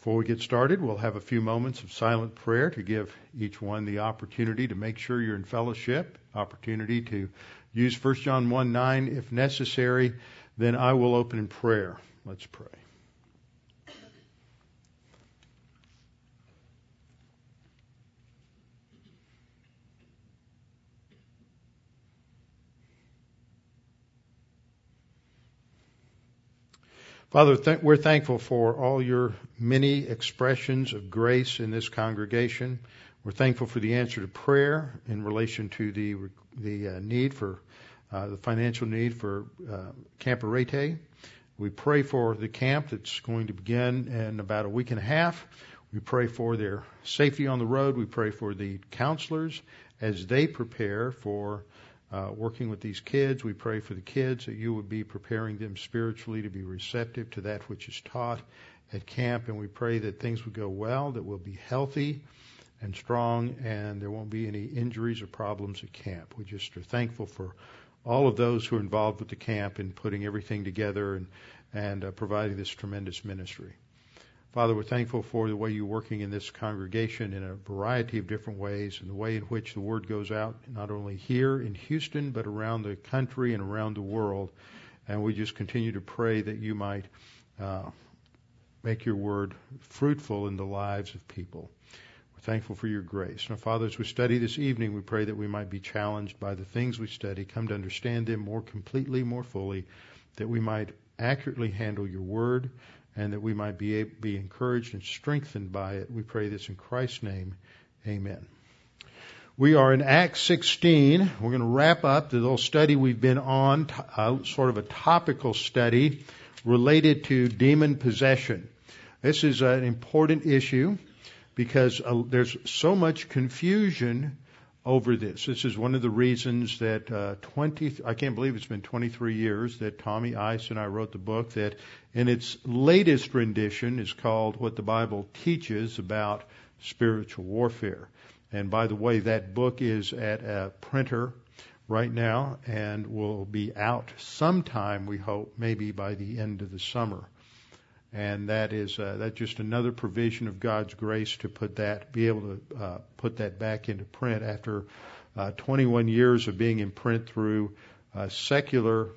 Before we get started, we'll have a few moments of silent prayer to give each one the opportunity to make sure you're in fellowship, opportunity to use 1 John 1 9 if necessary. Then I will open in prayer. Let's pray. Father, th- we're thankful for all your many expressions of grace in this congregation. We're thankful for the answer to prayer in relation to the the uh, need for uh, the financial need for uh, Camp Arete. We pray for the camp that's going to begin in about a week and a half. We pray for their safety on the road. We pray for the counselors as they prepare for uh, working with these kids. We pray for the kids that you would be preparing them spiritually to be receptive to that which is taught at camp. And we pray that things would go well, that we'll be healthy and strong, and there won't be any injuries or problems at camp. We just are thankful for all of those who are involved with the camp in putting everything together and, and uh, providing this tremendous ministry. Father, we're thankful for the way you're working in this congregation in a variety of different ways and the way in which the word goes out, not only here in Houston, but around the country and around the world. And we just continue to pray that you might uh, make your word fruitful in the lives of people. We're thankful for your grace. Now, Father, as we study this evening, we pray that we might be challenged by the things we study, come to understand them more completely, more fully, that we might accurately handle your word and that we might be, be encouraged and strengthened by it. We pray this in Christ's name. Amen. We are in Acts 16. We're going to wrap up the little study we've been on, uh, sort of a topical study related to demon possession. This is an important issue because uh, there's so much confusion over this. This is one of the reasons that uh, 20, I can't believe it's been 23 years that Tommy Ice and I wrote the book that in its latest rendition is called What the Bible Teaches About Spiritual Warfare. And by the way, that book is at a printer right now and will be out sometime, we hope, maybe by the end of the summer and that is uh, that's just another provision of God's grace to put that be able to uh, put that back into print after uh, 21 years of being in print through uh, secular,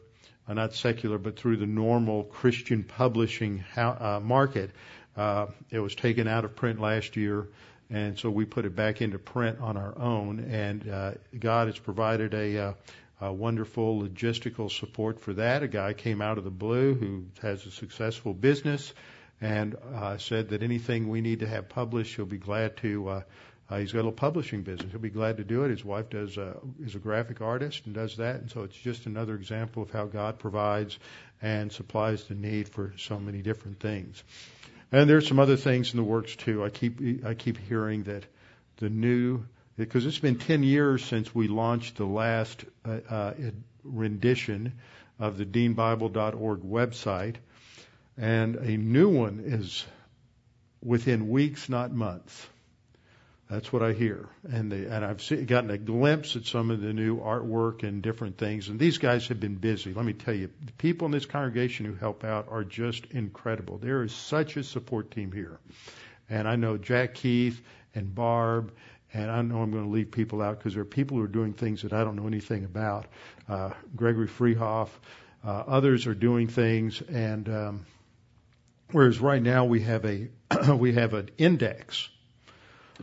uh, not secular, but through the normal Christian publishing uh, market. Uh, it was taken out of print last year, and so we put it back into print on our own. And uh, God has provided a uh, wonderful logistical support for that. A guy came out of the blue who has a successful business and uh, said that anything we need to have published, he'll be glad to. Uh, uh, he's got a little publishing business. He'll be glad to do it. His wife does uh, is a graphic artist and does that, and so it's just another example of how God provides and supplies the need for so many different things. And there's some other things in the works too. I keep I keep hearing that the new because it's been 10 years since we launched the last uh, uh, rendition of the deanbible.org website, and a new one is within weeks, not months. That's what I hear, and the, and I've see, gotten a glimpse at some of the new artwork and different things. And these guys have been busy. Let me tell you, the people in this congregation who help out are just incredible. There is such a support team here, and I know Jack Keith and Barb and I know I'm going to leave people out because there are people who are doing things that I don't know anything about. Uh, Gregory Freehoff, uh, others are doing things, and um, whereas right now we have a we have an index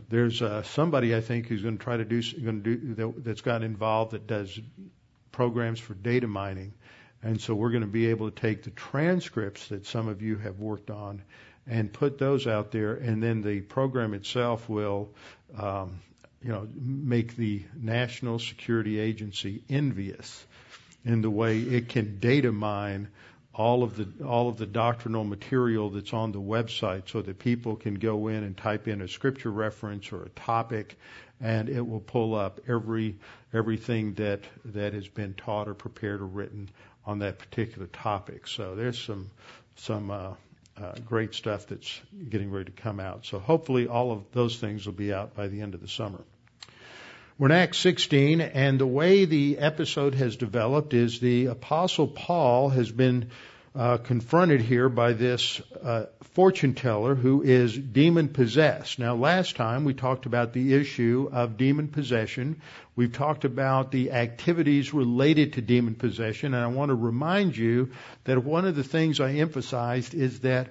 there's uh, somebody I think who's going to try to do going to do that, that's got involved that does programs for data mining, and so we're going to be able to take the transcripts that some of you have worked on and put those out there, and then the program itself will, um, you know, make the National Security Agency envious in the way it can data mine all of the all of the doctrinal material that's on the website so that people can go in and type in a scripture reference or a topic and it will pull up every everything that that has been taught or prepared or written on that particular topic. So there's some some uh, uh, great stuff that's getting ready to come out. So hopefully all of those things will be out by the end of the summer. We're in Acts 16, and the way the episode has developed is the Apostle Paul has been uh, confronted here by this uh, fortune teller who is demon possessed. Now, last time we talked about the issue of demon possession. We've talked about the activities related to demon possession, and I want to remind you that one of the things I emphasized is that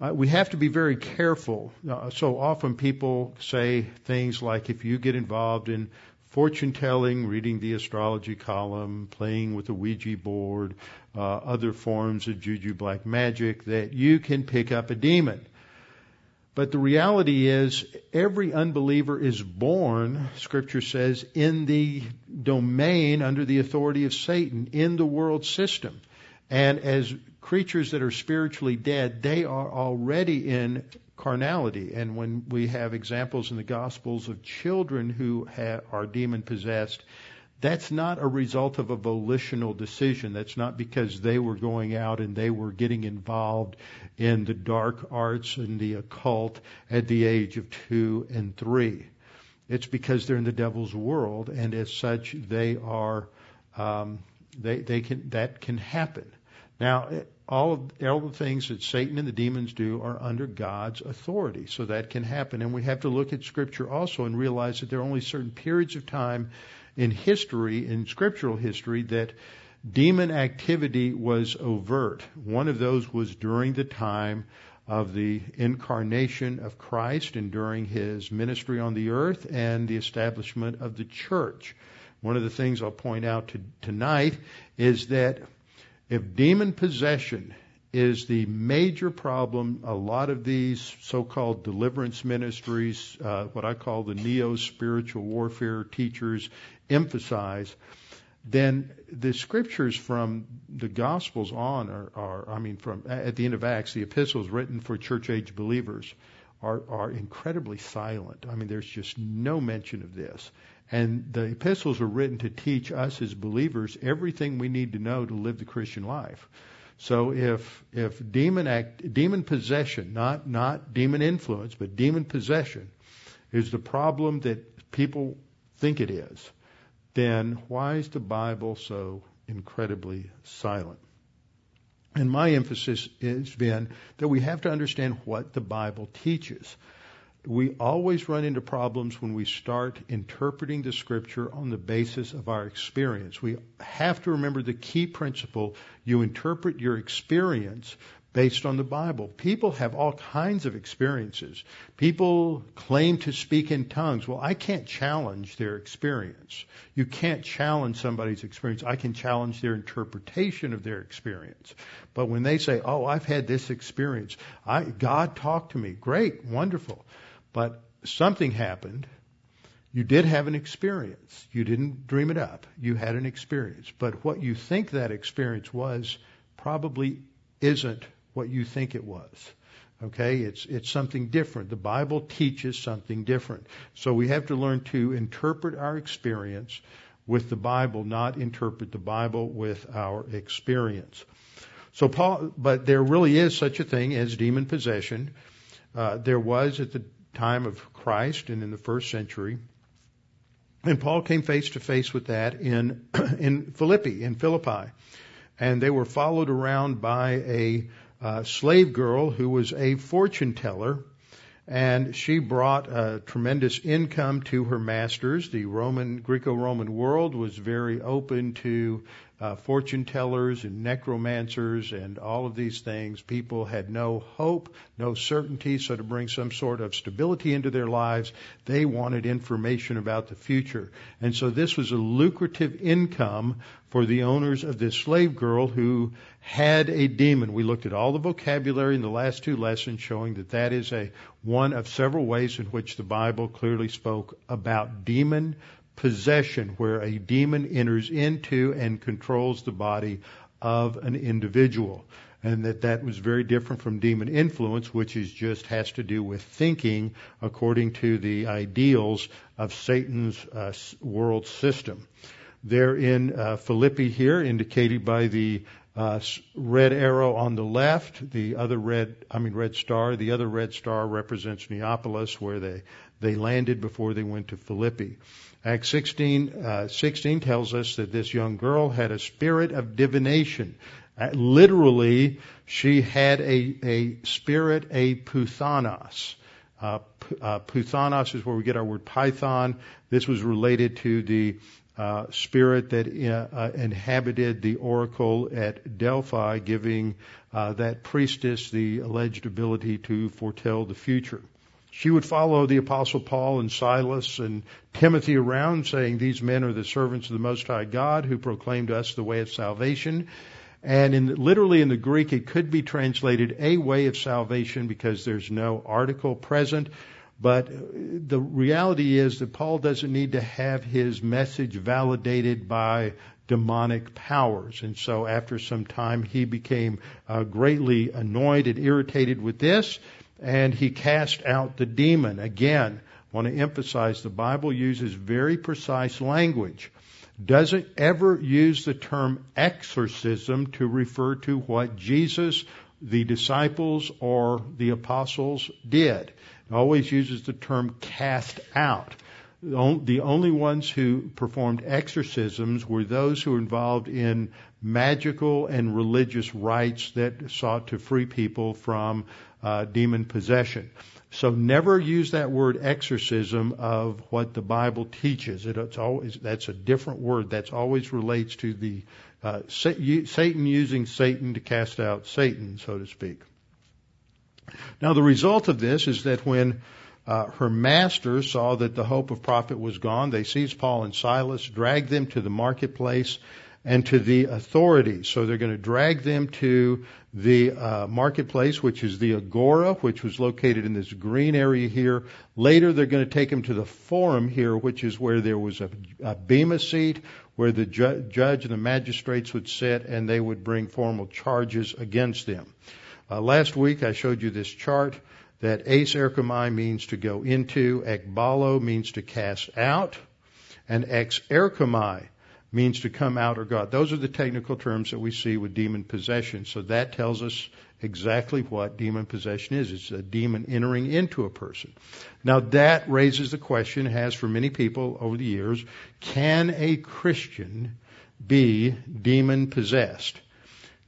uh, we have to be very careful. Uh, so often people say things like, if you get involved in fortune telling, reading the astrology column, playing with the Ouija board, uh, other forms of juju black magic, that you can pick up a demon. But the reality is, every unbeliever is born, Scripture says, in the domain under the authority of Satan, in the world system. And as creatures that are spiritually dead, they are already in carnality. And when we have examples in the Gospels of children who are demon possessed, that's not a result of a volitional decision. That's not because they were going out and they were getting involved in the dark arts and the occult at the age of two and three. It's because they're in the devil's world, and as such, they are. Um, they, they can that can happen. Now, all of, all the things that Satan and the demons do are under God's authority, so that can happen. And we have to look at Scripture also and realize that there are only certain periods of time in history, in scriptural history, that demon activity was overt. One of those was during the time of the incarnation of Christ and during his ministry on the earth and the establishment of the church. One of the things I'll point out to, tonight is that if demon possession is the major problem, a lot of these so-called deliverance ministries, uh, what I call the neo-spiritual warfare teachers, emphasize, then the scriptures from the Gospels on are, are, I mean, from at the end of Acts, the epistles written for church age believers are, are incredibly silent. I mean, there's just no mention of this. And the epistles are written to teach us as believers everything we need to know to live the Christian life. So if if demon act demon possession, not not demon influence, but demon possession is the problem that people think it is, then why is the Bible so incredibly silent? And my emphasis has been that we have to understand what the Bible teaches we always run into problems when we start interpreting the scripture on the basis of our experience. We have to remember the key principle. You interpret your experience based on the Bible. People have all kinds of experiences. People claim to speak in tongues. Well, I can't challenge their experience. You can't challenge somebody's experience. I can challenge their interpretation of their experience. But when they say, "Oh, I've had this experience. I God talked to me." Great, wonderful. But something happened. You did have an experience. You didn't dream it up. You had an experience. But what you think that experience was probably isn't what you think it was. Okay? It's, it's something different. The Bible teaches something different. So we have to learn to interpret our experience with the Bible, not interpret the Bible with our experience. So Paul, but there really is such a thing as demon possession. Uh, there was at the time of Christ and in the first century. And Paul came face to face with that in in Philippi, in Philippi, and they were followed around by a uh, slave girl who was a fortune teller, and she brought a tremendous income to her masters. The Roman Greco-Roman world was very open to uh, fortune tellers and necromancers and all of these things. People had no hope, no certainty. So to bring some sort of stability into their lives, they wanted information about the future. And so this was a lucrative income for the owners of this slave girl who had a demon. We looked at all the vocabulary in the last two lessons showing that that is a one of several ways in which the Bible clearly spoke about demon possession, where a demon enters into and controls the body of an individual. And that that was very different from demon influence, which is just has to do with thinking according to the ideals of Satan's uh, world system. There in uh, Philippi here, indicated by the uh, red arrow on the left, the other red, I mean red star, the other red star represents Neapolis, where they, they landed before they went to Philippi. Acts 16, uh, 16 tells us that this young girl had a spirit of divination. Uh, literally, she had a, a spirit, a puthanos. Uh, uh, puthanos is where we get our word python. This was related to the uh, spirit that uh, uh, inhabited the oracle at Delphi, giving uh, that priestess the alleged ability to foretell the future. She would follow the apostle Paul and Silas and Timothy around saying, these men are the servants of the Most High God who proclaimed to us the way of salvation. And in, literally in the Greek, it could be translated a way of salvation because there's no article present. But the reality is that Paul doesn't need to have his message validated by demonic powers. And so after some time, he became uh, greatly annoyed and irritated with this and he cast out the demon. Again, I want to emphasize the Bible uses very precise language. Doesn't ever use the term exorcism to refer to what Jesus, the disciples, or the apostles did. It always uses the term cast out. The only ones who performed exorcisms were those who were involved in magical and religious rites that sought to free people from uh, demon possession. So never use that word exorcism of what the Bible teaches. It, it's always that's a different word. That's always relates to the uh, Satan using Satan to cast out Satan, so to speak. Now the result of this is that when uh, her master saw that the hope of profit was gone, they seized Paul and Silas, dragged them to the marketplace, and to the authorities. So they're going to drag them to the uh, marketplace, which is the Agora, which was located in this green area here. Later, they're going to take them to the Forum here, which is where there was a, a bema seat, where the ju- judge and the magistrates would sit, and they would bring formal charges against them. Uh, last week, I showed you this chart that eiserchomai means to go into, ekbalo means to cast out, and ex erchomai means to come out or God. Those are the technical terms that we see with demon possession. So that tells us exactly what demon possession is. It's a demon entering into a person. Now that raises the question, has for many people over the years, can a Christian be demon possessed?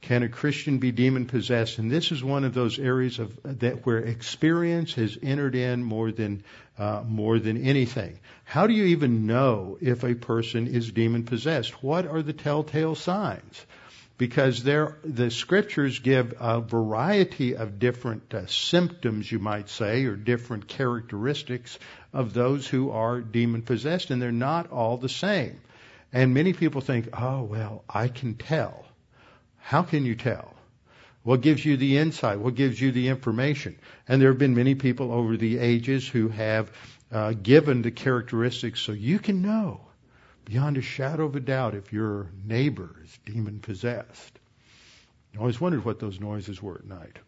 Can a Christian be demon possessed? And this is one of those areas of that where experience has entered in more than uh, more than anything. How do you even know if a person is demon possessed? What are the telltale signs? Because there, the scriptures give a variety of different uh, symptoms, you might say, or different characteristics of those who are demon possessed, and they're not all the same. And many people think, oh, well, I can tell. How can you tell? What gives you the insight? What gives you the information? And there have been many people over the ages who have uh, given the characteristics so you can know beyond a shadow of a doubt if your neighbor is demon possessed. I always wondered what those noises were at night.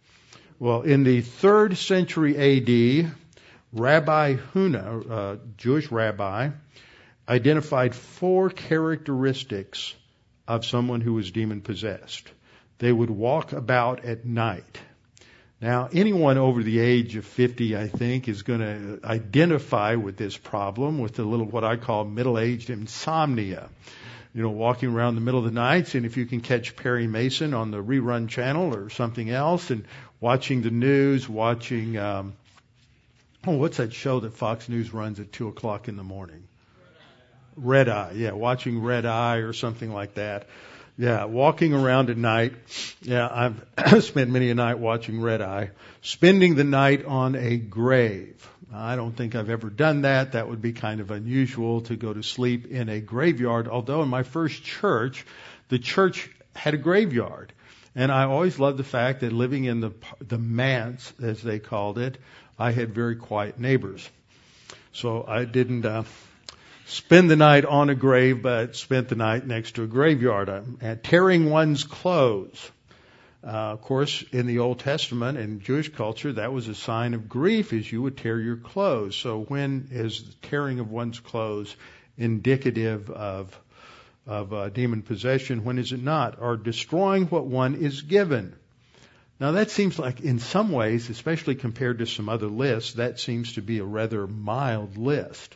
Well, in the third century AD, Rabbi Huna, a Jewish rabbi, identified four characteristics of someone who was demon possessed. They would walk about at night. Now, anyone over the age of 50, I think, is going to identify with this problem with a little what I call middle-aged insomnia. You know, walking around the middle of the nights, and if you can catch Perry Mason on the rerun channel or something else, and watching the news, watching, um, oh, what's that show that Fox News runs at two o'clock in the morning? Red Eye, yeah, watching Red Eye or something like that Yeah, walking around at night. Yeah, I've spent many a night watching Red Eye. Spending the night on a grave. I don't think I've ever done that. That would be kind of unusual to go to sleep in a graveyard. Although in my first church, the church had a graveyard. And I always loved the fact that living in the, the manse, as they called it, I had very quiet neighbors. So I didn't, uh, spend the night on a grave, but spent the night next to a graveyard. Uh, tearing one's clothes. Uh, of course, in the Old Testament and Jewish culture, that was a sign of grief, is you would tear your clothes. So when is the tearing of one's clothes indicative of of uh, demon possession? When is it not? Or destroying what one is given? Now that seems like, in some ways, especially compared to some other lists, that seems to be a rather mild list.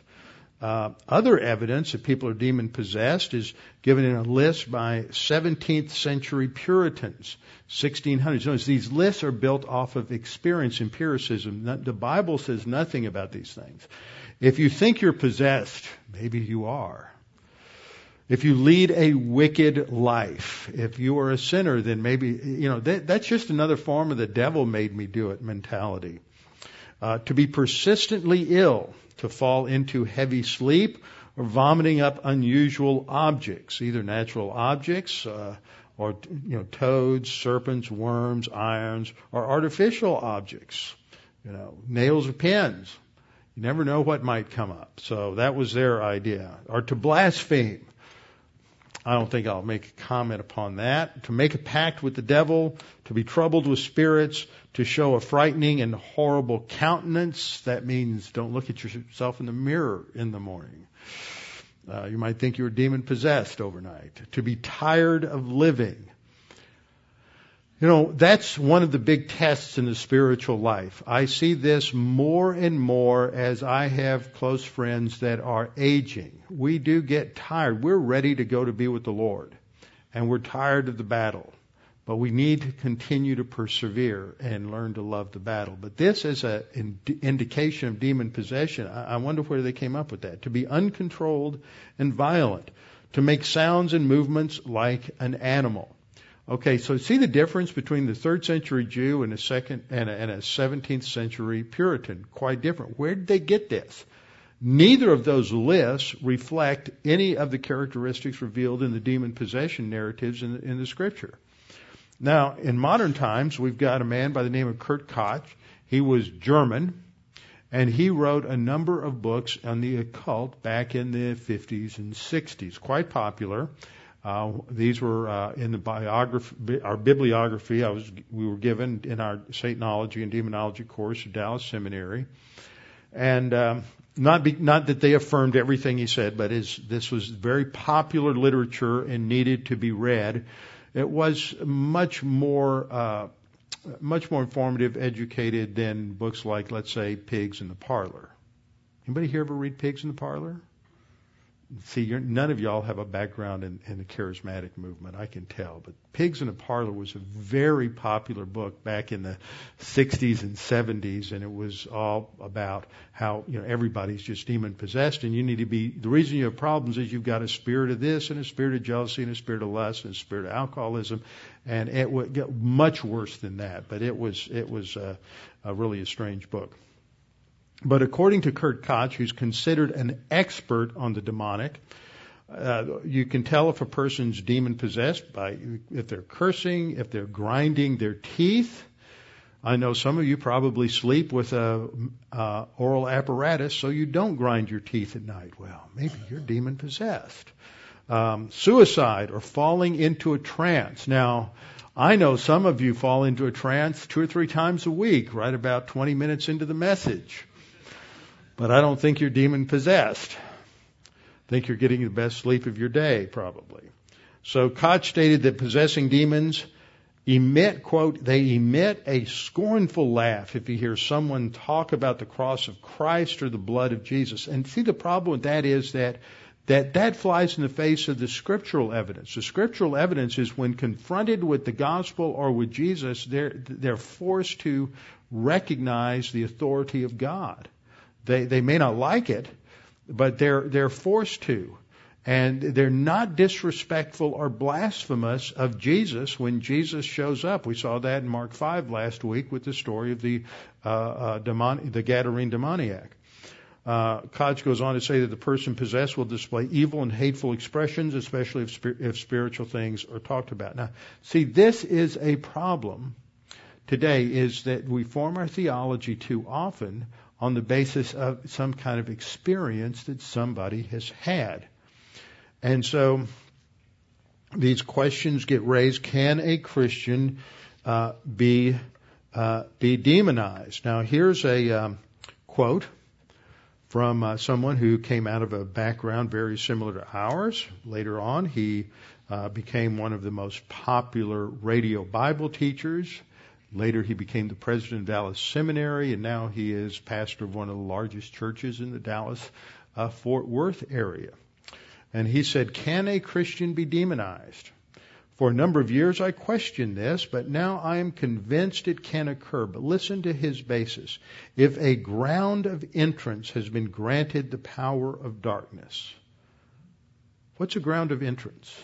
Uh, other evidence that people are demon possessed is given in a list by 17th century Puritans, 1600s. Notice these lists are built off of experience, empiricism. The Bible says nothing about these things. If you think you're possessed, maybe you are. If you lead a wicked life, if you are a sinner, then maybe, you know, that, that's just another form of the devil made me do it mentality. Uh, to be persistently ill, to fall into heavy sleep or vomiting up unusual objects, either natural objects uh, or you know toads, serpents, worms, irons, or artificial objects, you know nails or pins. You never know what might come up. So that was their idea. Or to blaspheme. I don't think I'll make a comment upon that. To make a pact with the devil, to be troubled with spirits, to show a frightening and horrible countenance. That means don't look at yourself in the mirror in the morning. Uh, you might think you're demon possessed overnight. To be tired of living. You know, that's one of the big tests in the spiritual life. I see this more and more as I have close friends that are aging. We do get tired. We're ready to go to be with the Lord. And we're tired of the battle. But we need to continue to persevere and learn to love the battle. But this is an indication of demon possession. I wonder where they came up with that. To be uncontrolled and violent. To make sounds and movements like an animal Okay, so see the difference between the third century Jew and a second and a, and a 17th century Puritan. Quite different. Where did they get this? Neither of those lists reflect any of the characteristics revealed in the demon possession narratives in in the scripture. Now, in modern times, we've got a man by the name of Kurt Koch. He was German, and he wrote a number of books on the occult back in the 50s and 60s, quite popular. Uh, these were uh, in the biography, our bibliography. I was, we were given in our Satanology and Demonology course at Dallas Seminary, and um, not be, not that they affirmed everything he said, but his, this was very popular literature and needed to be read. It was much more uh, much more informative, educated than books like, let's say, Pigs in the Parlor. Anybody here ever read Pigs in the Parlor? See, none of y'all have a background in, in the charismatic movement, I can tell. But Pigs in a Parlor was a very popular book back in the 60s and 70s, and it was all about how you know everybody's just demon possessed, and you need to be. The reason you have problems is you've got a spirit of this, and a spirit of jealousy, and a spirit of lust, and a spirit of alcoholism, and it would get much worse than that. But it was it was a, a really a strange book. But according to Kurt Koch, who's considered an expert on the demonic, uh, you can tell if a person's demon possessed by if they're cursing, if they're grinding their teeth. I know some of you probably sleep with a uh, oral apparatus, so you don't grind your teeth at night. Well, maybe you're demon possessed. Um, suicide or falling into a trance. Now, I know some of you fall into a trance two or three times a week, right about 20 minutes into the message. But I don't think you're demon possessed. I think you're getting the best sleep of your day, probably. So Koch stated that possessing demons emit, quote, they emit a scornful laugh if you hear someone talk about the cross of Christ or the blood of Jesus. And see, the problem with that is that that that flies in the face of the scriptural evidence. The scriptural evidence is when confronted with the gospel or with Jesus, they're they're forced to recognize the authority of God. They, they may not like it, but they're, they're forced to. And they're not disrespectful or blasphemous of Jesus when Jesus shows up. We saw that in Mark 5 last week with the story of the, uh, uh, demon- the Gadarene demoniac. Uh, Koch goes on to say that the person possessed will display evil and hateful expressions, especially if, spir- if spiritual things are talked about. Now, see, this is a problem today is that we form our theology too often on the basis of some kind of experience that somebody has had. And so these questions get raised. Can a Christian uh, be uh, be demonized? Now, here's a um, quote from uh, someone who came out of a background very similar to ours. Later on, he uh, became one of the most popular radio Bible teachers. Later, he became the president of Dallas Seminary, and now he is pastor of one of the largest churches in the Dallas uh, Fort Worth area. And he said, Can a Christian be demonized? For a number of years I questioned this, but now I am convinced it can occur. But listen to his basis. If a ground of entrance has been granted the power of darkness, what's a ground of entrance?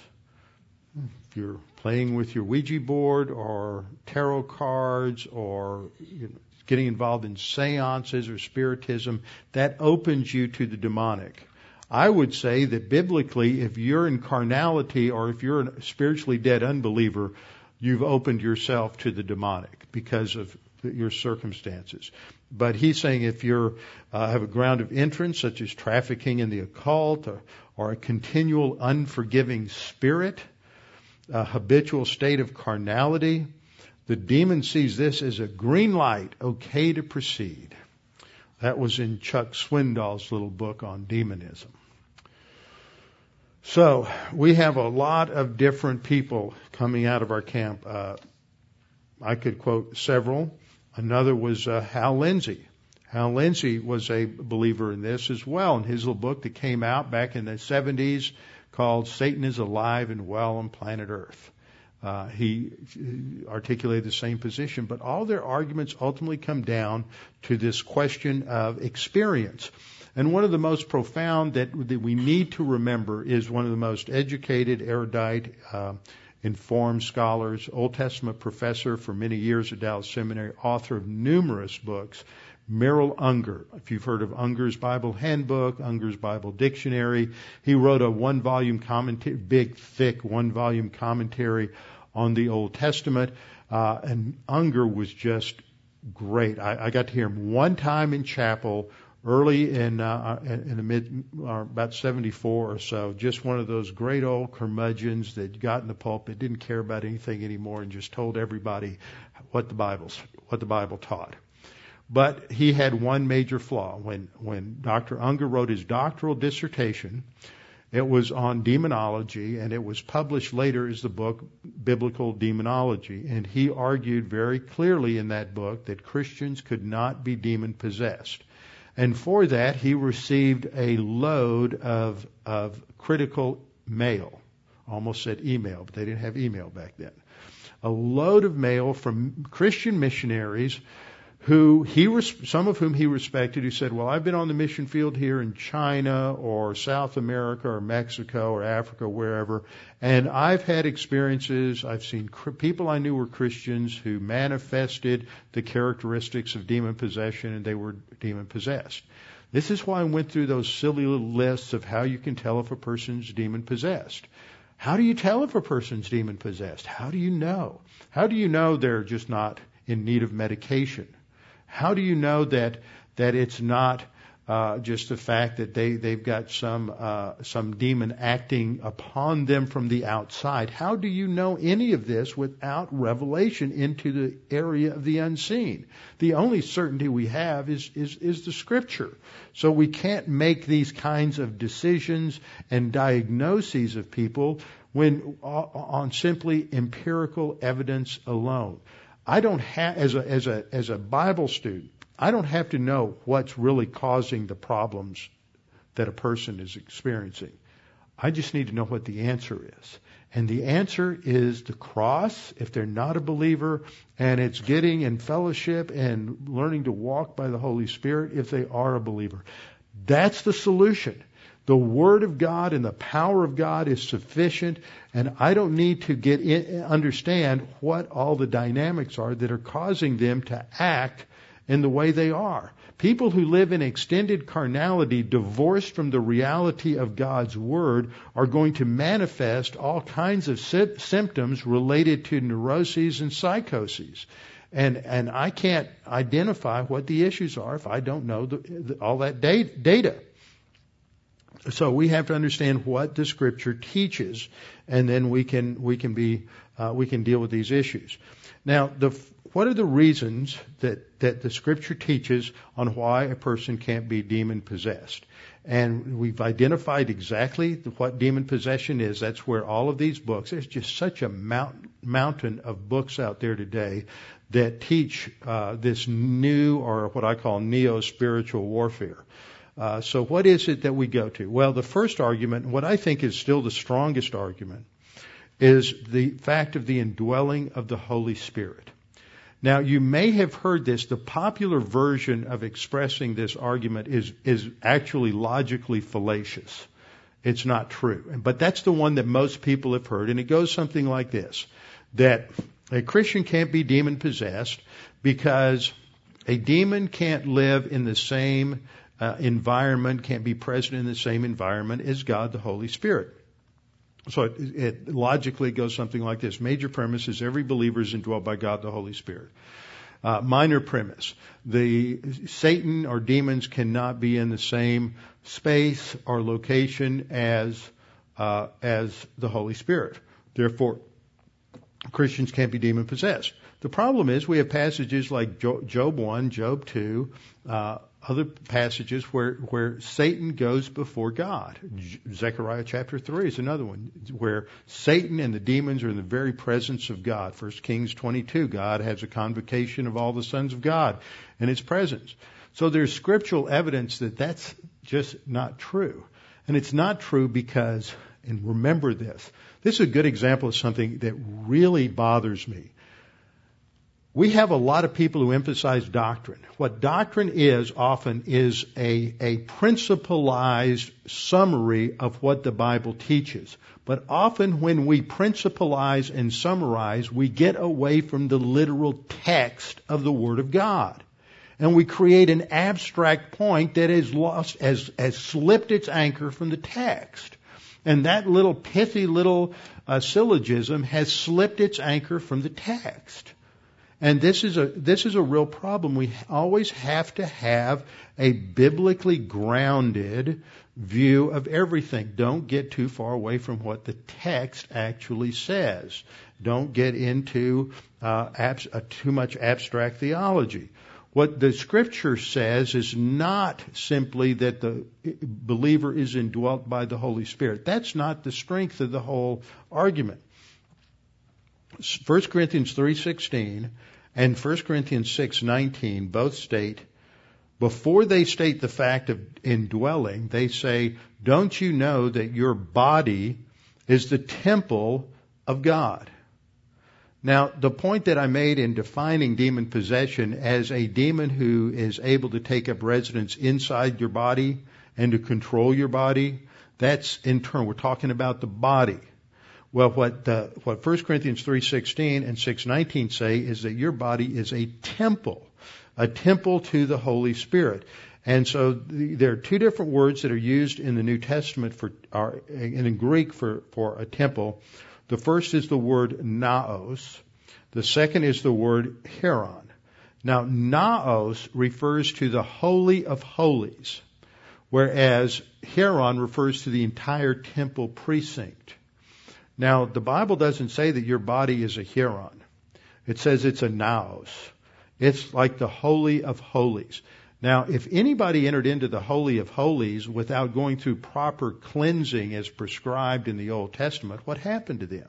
If you're playing with your Ouija board or tarot cards or you know, getting involved in seances or spiritism, that opens you to the demonic. I would say that biblically, if you're in carnality or if you're a spiritually dead unbeliever, you've opened yourself to the demonic because of your circumstances. But he's saying if you uh, have a ground of entrance, such as trafficking in the occult or, or a continual unforgiving spirit, a habitual state of carnality, the demon sees this as a green light, okay to proceed. That was in Chuck Swindoll's little book on demonism. So we have a lot of different people coming out of our camp. Uh, I could quote several. Another was uh, Hal Lindsey. Hal Lindsey was a believer in this as well. In his little book that came out back in the 70s called Satan is Alive and Well on Planet Earth. Uh, he articulated the same position, but all their arguments ultimately come down to this question of experience. And one of the most profound that, that we need to remember is one of the most educated, erudite, uh, informed scholars, Old Testament professor for many years at Dallas Seminary, author of numerous books, Merrill Unger. If you've heard of Unger's Bible Handbook, Unger's Bible Dictionary, he wrote a one volume commentary, big, thick one volume commentary on the Old Testament. Uh, and Unger was just great. I, I got to hear him one time in chapel early in uh, in the mid uh, about 74 or so, just one of those great old curmudgeons that got in the pulpit, didn't care about anything anymore, and just told everybody what the Bible's what the Bible taught. But he had one major flaw. When when Dr. Unger wrote his doctoral dissertation, it was on demonology, and it was published later as the book Biblical Demonology. And he argued very clearly in that book that Christians could not be demon possessed. And for that, he received a load of, of critical mail. Almost said email, but they didn't have email back then. A load of mail from Christian missionaries who he res- some of whom he respected, who said, "Well, I've been on the mission field here in China or South America or Mexico or Africa, wherever, and I've had experiences. I've seen people I knew were Christians who manifested the characteristics of demon possession, and they were demon possessed." This is why I went through those silly little lists of how you can tell if a person's demon possessed. How do you tell if a person's demon possessed? How do you know? How do you know they're just not in need of medication? How do you know that that it's not uh, just the fact that they they've got some uh, some demon acting upon them from the outside? How do you know any of this without revelation into the area of the unseen? The only certainty we have is is is the Scripture. So we can't make these kinds of decisions and diagnoses of people when uh, on simply empirical evidence alone. I don't have, as a, as a, as a Bible student, I don't have to know what's really causing the problems that a person is experiencing. I just need to know what the answer is. And the answer is the cross, if they're not a believer, and it's getting in fellowship and learning to walk by the Holy Spirit if they are a believer. That's the solution. The Word of God and the power of God is sufficient, and I don't need to get in, understand what all the dynamics are that are causing them to act in the way they are. People who live in extended carnality, divorced from the reality of God's Word, are going to manifest all kinds of sy- symptoms related to neuroses and psychoses. And, and I can't identify what the issues are if I don't know the, the, all that data. So we have to understand what the scripture teaches, and then we can we can be uh, we can deal with these issues. Now, the, what are the reasons that that the scripture teaches on why a person can't be demon possessed? And we've identified exactly what demon possession is. That's where all of these books. There's just such a mount, mountain of books out there today that teach uh, this new or what I call neo spiritual warfare. Uh, so what is it that we go to? Well, the first argument, what I think is still the strongest argument, is the fact of the indwelling of the Holy Spirit. Now, you may have heard this. The popular version of expressing this argument is, is actually logically fallacious. It's not true. But that's the one that most people have heard, and it goes something like this that a Christian can't be demon possessed because a demon can't live in the same uh, environment, can't be present in the same environment as God the Holy Spirit. So it, it logically goes something like this. Major premise is every believer is indwelt by God the Holy Spirit. Uh, minor premise. The Satan or demons cannot be in the same space or location as uh, as the Holy Spirit. Therefore, Christians can't be demon possessed. The problem is we have passages like Job 1, Job 2, uh, other passages where, where Satan goes before God. Zechariah chapter 3 is another one where Satan and the demons are in the very presence of God. 1 Kings 22, God has a convocation of all the sons of God in his presence. So there's scriptural evidence that that's just not true. And it's not true because, and remember this, this is a good example of something that really bothers me we have a lot of people who emphasize doctrine. What doctrine is often is a, a principalized summary of what the Bible teaches. But often when we principalize and summarize, we get away from the literal text of the Word of God. And we create an abstract point that has lost, has, has slipped its anchor from the text. And that little pithy little uh, syllogism has slipped its anchor from the text. And this is a this is a real problem. We always have to have a biblically grounded view of everything. Don't get too far away from what the text actually says. Don't get into uh, abs- uh, too much abstract theology. What the scripture says is not simply that the believer is indwelt by the Holy Spirit. That's not the strength of the whole argument. 1 Corinthians 3:16 and 1 Corinthians 6:19 both state before they state the fact of indwelling, they say, "Don't you know that your body is the temple of God?" Now, the point that I made in defining demon possession as a demon who is able to take up residence inside your body and to control your body, that's internal. We're talking about the body. Well, what what 1 Corinthians 3:16 and 6:19 say is that your body is a temple, a temple to the Holy Spirit. And so the, there are two different words that are used in the New Testament for are in Greek for for a temple. The first is the word naos. The second is the word hieron. Now, naos refers to the holy of holies, whereas hieron refers to the entire temple precinct. Now, the Bible doesn't say that your body is a hieron. It says it's a naos. It's like the holy of holies. Now, if anybody entered into the holy of holies without going through proper cleansing as prescribed in the Old Testament, what happened to them?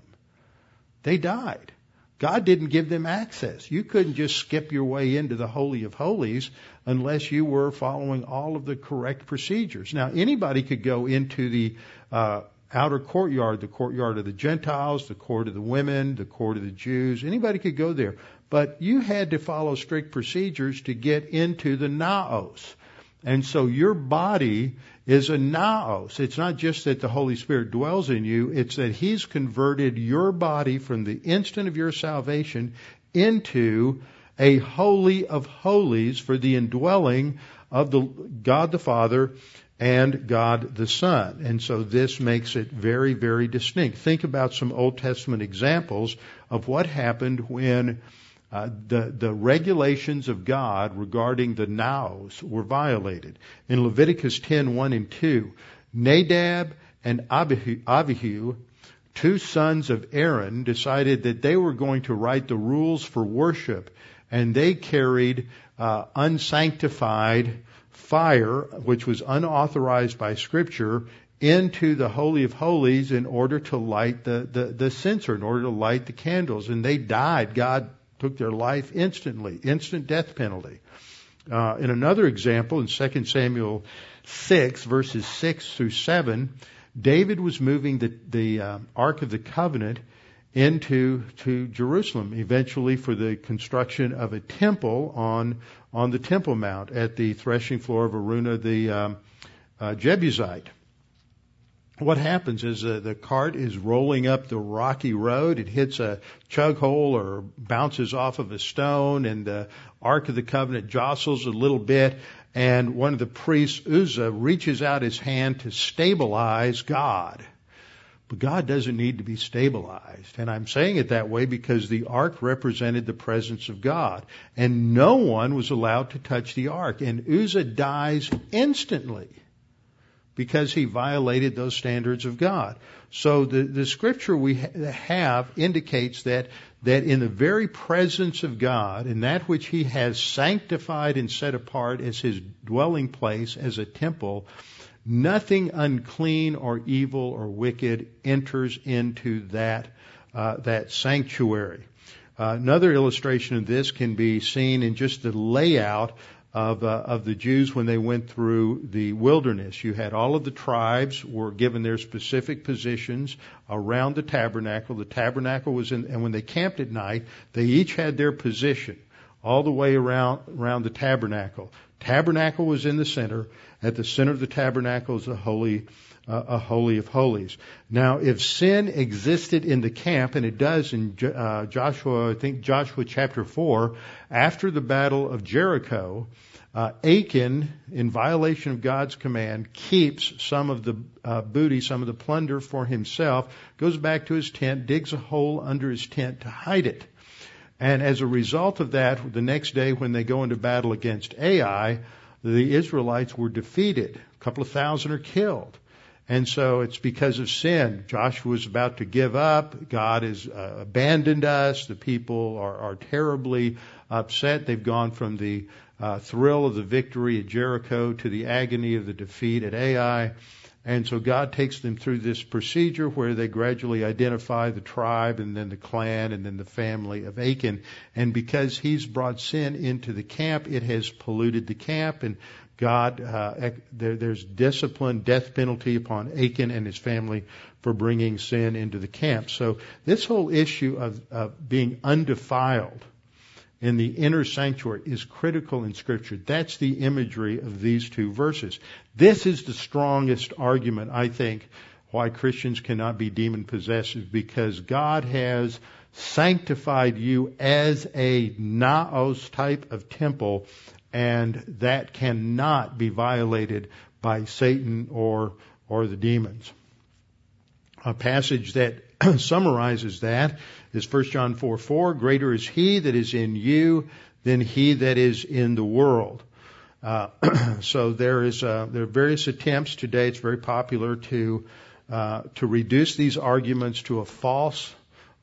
They died. God didn't give them access. You couldn't just skip your way into the Holy of Holies unless you were following all of the correct procedures. Now, anybody could go into the uh, outer courtyard, the courtyard of the Gentiles, the court of the women, the court of the Jews. Anybody could go there. But you had to follow strict procedures to get into the naos. And so your body is a naos. It's not just that the Holy Spirit dwells in you, it's that He's converted your body from the instant of your salvation into a holy of holies for the indwelling of the God the Father and God the Son. And so this makes it very, very distinct. Think about some Old Testament examples of what happened when uh, the, the regulations of God regarding the naos were violated. In Leviticus 10, 1 and 2, Nadab and Abihu, two sons of Aaron, decided that they were going to write the rules for worship, and they carried uh, unsanctified fire, which was unauthorized by Scripture, into the Holy of Holies in order to light the, the, the censer, in order to light the candles. And they died. God took their life instantly, instant death penalty. Uh, in another example, in 2 Samuel 6, verses 6 through 7, David was moving the, the uh, Ark of the Covenant into to Jerusalem, eventually for the construction of a temple on on the Temple Mount at the threshing floor of Araunah the um, uh, Jebusite what happens is uh, the cart is rolling up the rocky road. It hits a chug hole or bounces off of a stone, and the Ark of the Covenant jostles a little bit. And one of the priests, Uzzah, reaches out his hand to stabilize God. But God doesn't need to be stabilized. And I'm saying it that way because the ark represented the presence of God. And no one was allowed to touch the ark. And Uzzah dies instantly because he violated those standards of God. So the, the scripture we have indicates that, that in the very presence of God, in that which he has sanctified and set apart as his dwelling place, as a temple, nothing unclean or evil or wicked enters into that, uh, that sanctuary. Uh, another illustration of this can be seen in just the layout of, uh, of the Jews when they went through the wilderness. You had all of the tribes were given their specific positions around the tabernacle. The tabernacle was in, and when they camped at night, they each had their position all the way around, around the tabernacle. Tabernacle was in the center. At the center of the tabernacle is a holy, uh, a holy of holies. Now, if sin existed in the camp, and it does in uh, Joshua, I think Joshua chapter four, after the battle of Jericho, uh, Achan, in violation of God's command, keeps some of the uh, booty, some of the plunder for himself, goes back to his tent, digs a hole under his tent to hide it. And as a result of that, the next day when they go into battle against Ai, the Israelites were defeated. A couple of thousand are killed. And so it's because of sin. Joshua is about to give up. God has uh, abandoned us. The people are, are terribly upset. They've gone from the uh, thrill of the victory at Jericho to the agony of the defeat at Ai. And so God takes them through this procedure where they gradually identify the tribe and then the clan and then the family of Achan. And because he's brought sin into the camp, it has polluted the camp and God, uh, there, there's discipline, death penalty upon Achan and his family for bringing sin into the camp. So this whole issue of, of being undefiled in the inner sanctuary is critical in Scripture. That's the imagery of these two verses. This is the strongest argument, I think, why Christians cannot be demon possessed because God has sanctified you as a naos type of temple and that cannot be violated by Satan or, or the demons. A passage that summarizes that is 1 John 4 4. Greater is he that is in you than he that is in the world. Uh, so there is uh, there are various attempts today. It's very popular to uh, to reduce these arguments to a false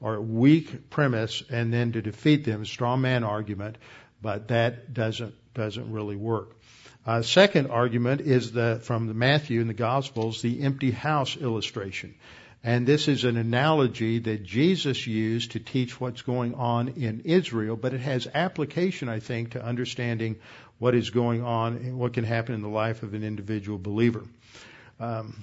or weak premise and then to defeat them, straw man argument. But that doesn't doesn't really work. Uh, second argument is the from the Matthew in the Gospels the empty house illustration. And this is an analogy that Jesus used to teach what's going on in Israel, but it has application, I think, to understanding what is going on and what can happen in the life of an individual believer. Um,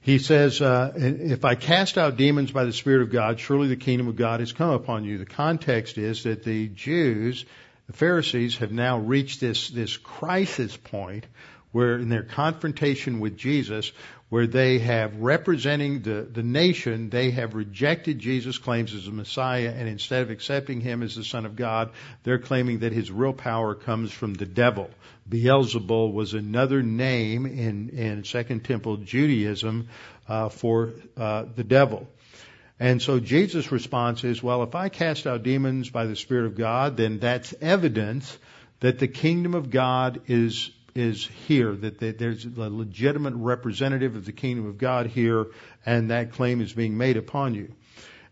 he says, uh, if I cast out demons by the Spirit of God, surely the kingdom of God has come upon you. The context is that the Jews The Pharisees have now reached this, this crisis point where in their confrontation with Jesus, where they have representing the, the nation, they have rejected Jesus' claims as a Messiah, and instead of accepting him as the Son of God, they're claiming that his real power comes from the devil. Beelzebul was another name in, in Second Temple Judaism uh, for uh, the devil. And so Jesus' response is, well, if I cast out demons by the Spirit of God, then that's evidence that the kingdom of God is is here, that there's a legitimate representative of the kingdom of God here, and that claim is being made upon you.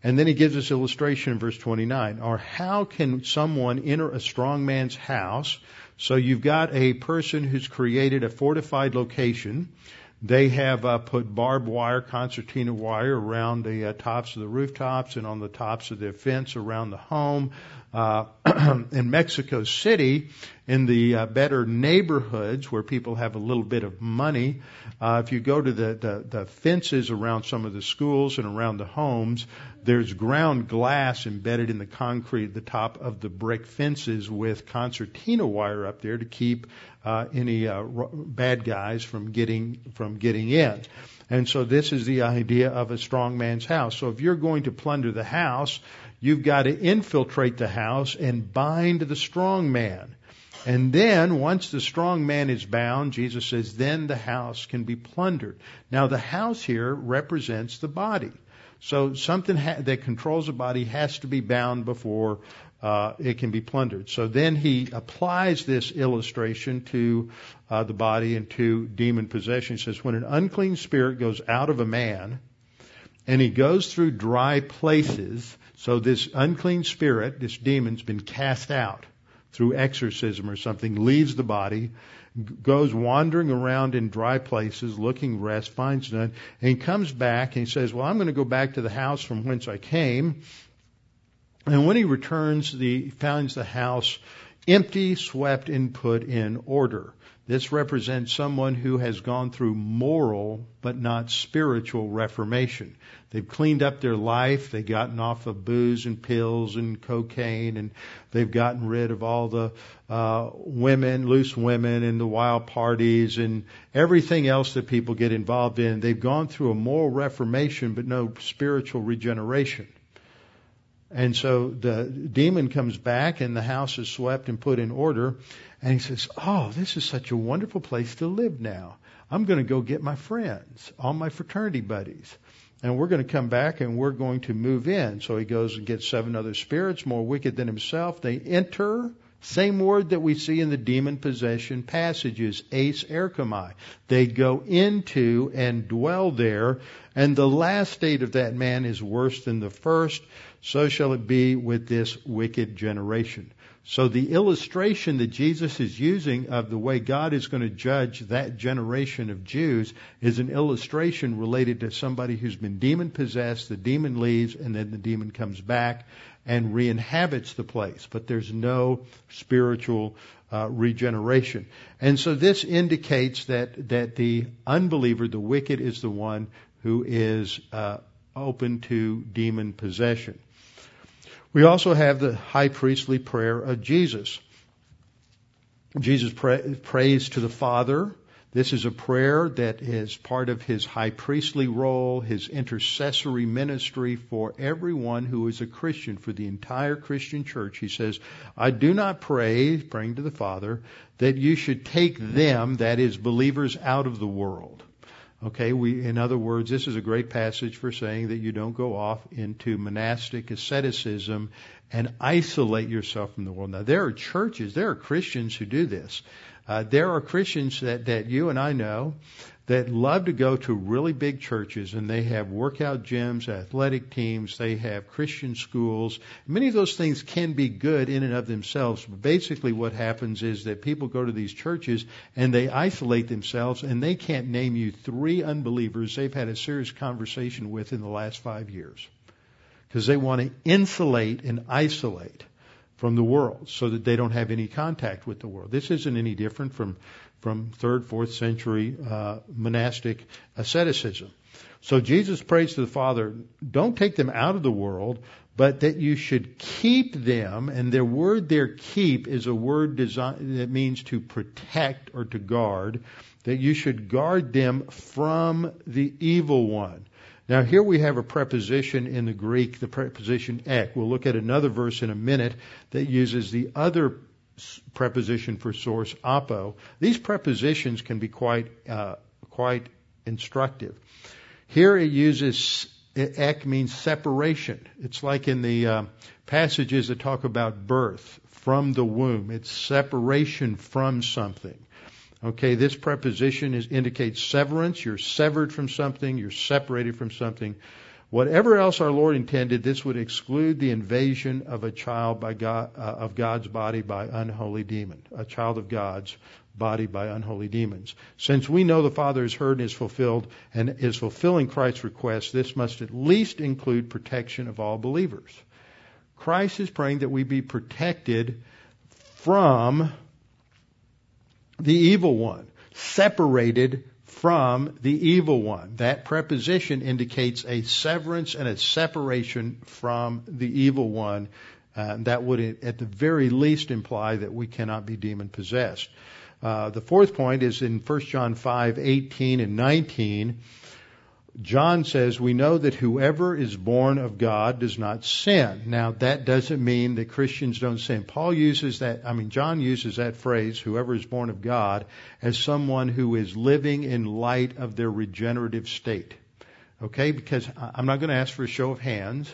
And then he gives us illustration in verse 29. Or how can someone enter a strong man's house? So you've got a person who's created a fortified location. They have uh, put barbed wire, concertina wire around the uh, tops of the rooftops and on the tops of the fence around the home. Uh, in Mexico City, in the uh, better neighborhoods where people have a little bit of money, uh, if you go to the, the, the fences around some of the schools and around the homes, there's ground glass embedded in the concrete, at the top of the brick fences with concertina wire up there to keep uh, any uh, bad guys from getting from getting in. And so this is the idea of a strong man's house. So if you're going to plunder the house, You've got to infiltrate the house and bind the strong man. And then, once the strong man is bound, Jesus says, then the house can be plundered. Now, the house here represents the body. So, something ha- that controls the body has to be bound before uh, it can be plundered. So, then he applies this illustration to uh, the body and to demon possession. He says, when an unclean spirit goes out of a man and he goes through dry places, so this unclean spirit, this demon's been cast out through exorcism or something, leaves the body, goes wandering around in dry places, looking rest, finds none, and comes back and he says, well, I'm going to go back to the house from whence I came. And when he returns, he finds the house empty, swept, and put in order. This represents someone who has gone through moral but not spiritual reformation. They've cleaned up their life. They've gotten off of booze and pills and cocaine, and they've gotten rid of all the uh, women, loose women, and the wild parties and everything else that people get involved in. They've gone through a moral reformation, but no spiritual regeneration. And so the demon comes back, and the house is swept and put in order. And he says, Oh, this is such a wonderful place to live now. I'm going to go get my friends, all my fraternity buddies. And we're going to come back and we're going to move in. So he goes and gets seven other spirits more wicked than himself. They enter, same word that we see in the demon possession passages, eiserchomai. They go into and dwell there. And the last state of that man is worse than the first. So shall it be with this wicked generation. So the illustration that Jesus is using of the way God is going to judge that generation of Jews is an illustration related to somebody who's been demon possessed, the demon leaves, and then the demon comes back and re-inhabits the place. But there's no spiritual uh, regeneration. And so this indicates that, that the unbeliever, the wicked, is the one who is uh, open to demon possession. We also have the high priestly prayer of Jesus. Jesus pray, prays to the Father. This is a prayer that is part of his high priestly role, his intercessory ministry for everyone who is a Christian, for the entire Christian church. He says, I do not pray, praying to the Father, that you should take them, that is, believers, out of the world. Okay, we, in other words, this is a great passage for saying that you don't go off into monastic asceticism and isolate yourself from the world. Now, there are churches, there are Christians who do this. Uh, there are Christians that, that you and I know that love to go to really big churches and they have workout gyms, athletic teams, they have Christian schools. Many of those things can be good in and of themselves, but basically what happens is that people go to these churches and they isolate themselves and they can't name you three unbelievers they've had a serious conversation with in the last five years. Because they want to insulate and isolate from the world so that they don't have any contact with the world. This isn't any different from from third, fourth century uh, monastic asceticism. So Jesus prays to the Father, don't take them out of the world, but that you should keep them, and their word there, keep, is a word design, that means to protect or to guard, that you should guard them from the evil one. Now here we have a preposition in the Greek, the preposition ek. We'll look at another verse in a minute that uses the other preposition for source, apo. These prepositions can be quite, uh, quite instructive. Here it uses ek means separation. It's like in the uh, passages that talk about birth from the womb. It's separation from something. Okay, this preposition is, indicates severance. You're severed from something. You're separated from something. Whatever else our Lord intended, this would exclude the invasion of a child by God, uh, of God's body by unholy demon, a child of God's body by unholy demons. Since we know the Father has heard and is fulfilled and is fulfilling Christ's request, this must at least include protection of all believers. Christ is praying that we be protected from the evil one, separated from the evil one. That preposition indicates a severance and a separation from the evil one. Uh, that would, at the very least, imply that we cannot be demon possessed. Uh, the fourth point is in 1 John 5, 18 and 19. John says, we know that whoever is born of God does not sin. Now, that doesn't mean that Christians don't sin. Paul uses that, I mean, John uses that phrase, whoever is born of God, as someone who is living in light of their regenerative state. Okay? Because I'm not going to ask for a show of hands,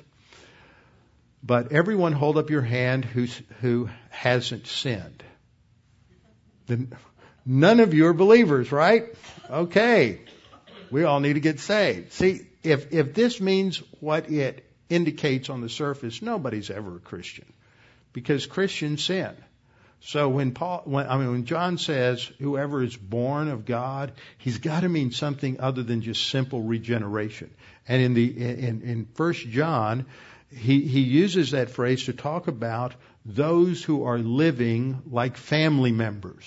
but everyone hold up your hand who's, who hasn't sinned. none of you are believers, right? Okay. We all need to get saved. See, if, if this means what it indicates on the surface, nobody's ever a Christian. Because Christians sin. So when Paul, when, I mean, when John says whoever is born of God, he's got to mean something other than just simple regeneration. And in the, in, in First John, he, he uses that phrase to talk about those who are living like family members,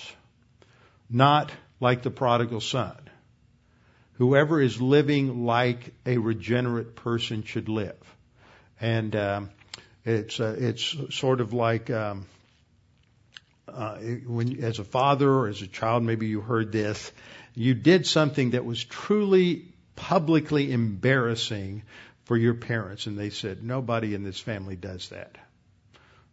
not like the prodigal son whoever is living like a regenerate person should live. And um, it's uh, it's sort of like um, uh, when as a father or as a child, maybe you heard this, you did something that was truly publicly embarrassing for your parents, and they said nobody in this family does that.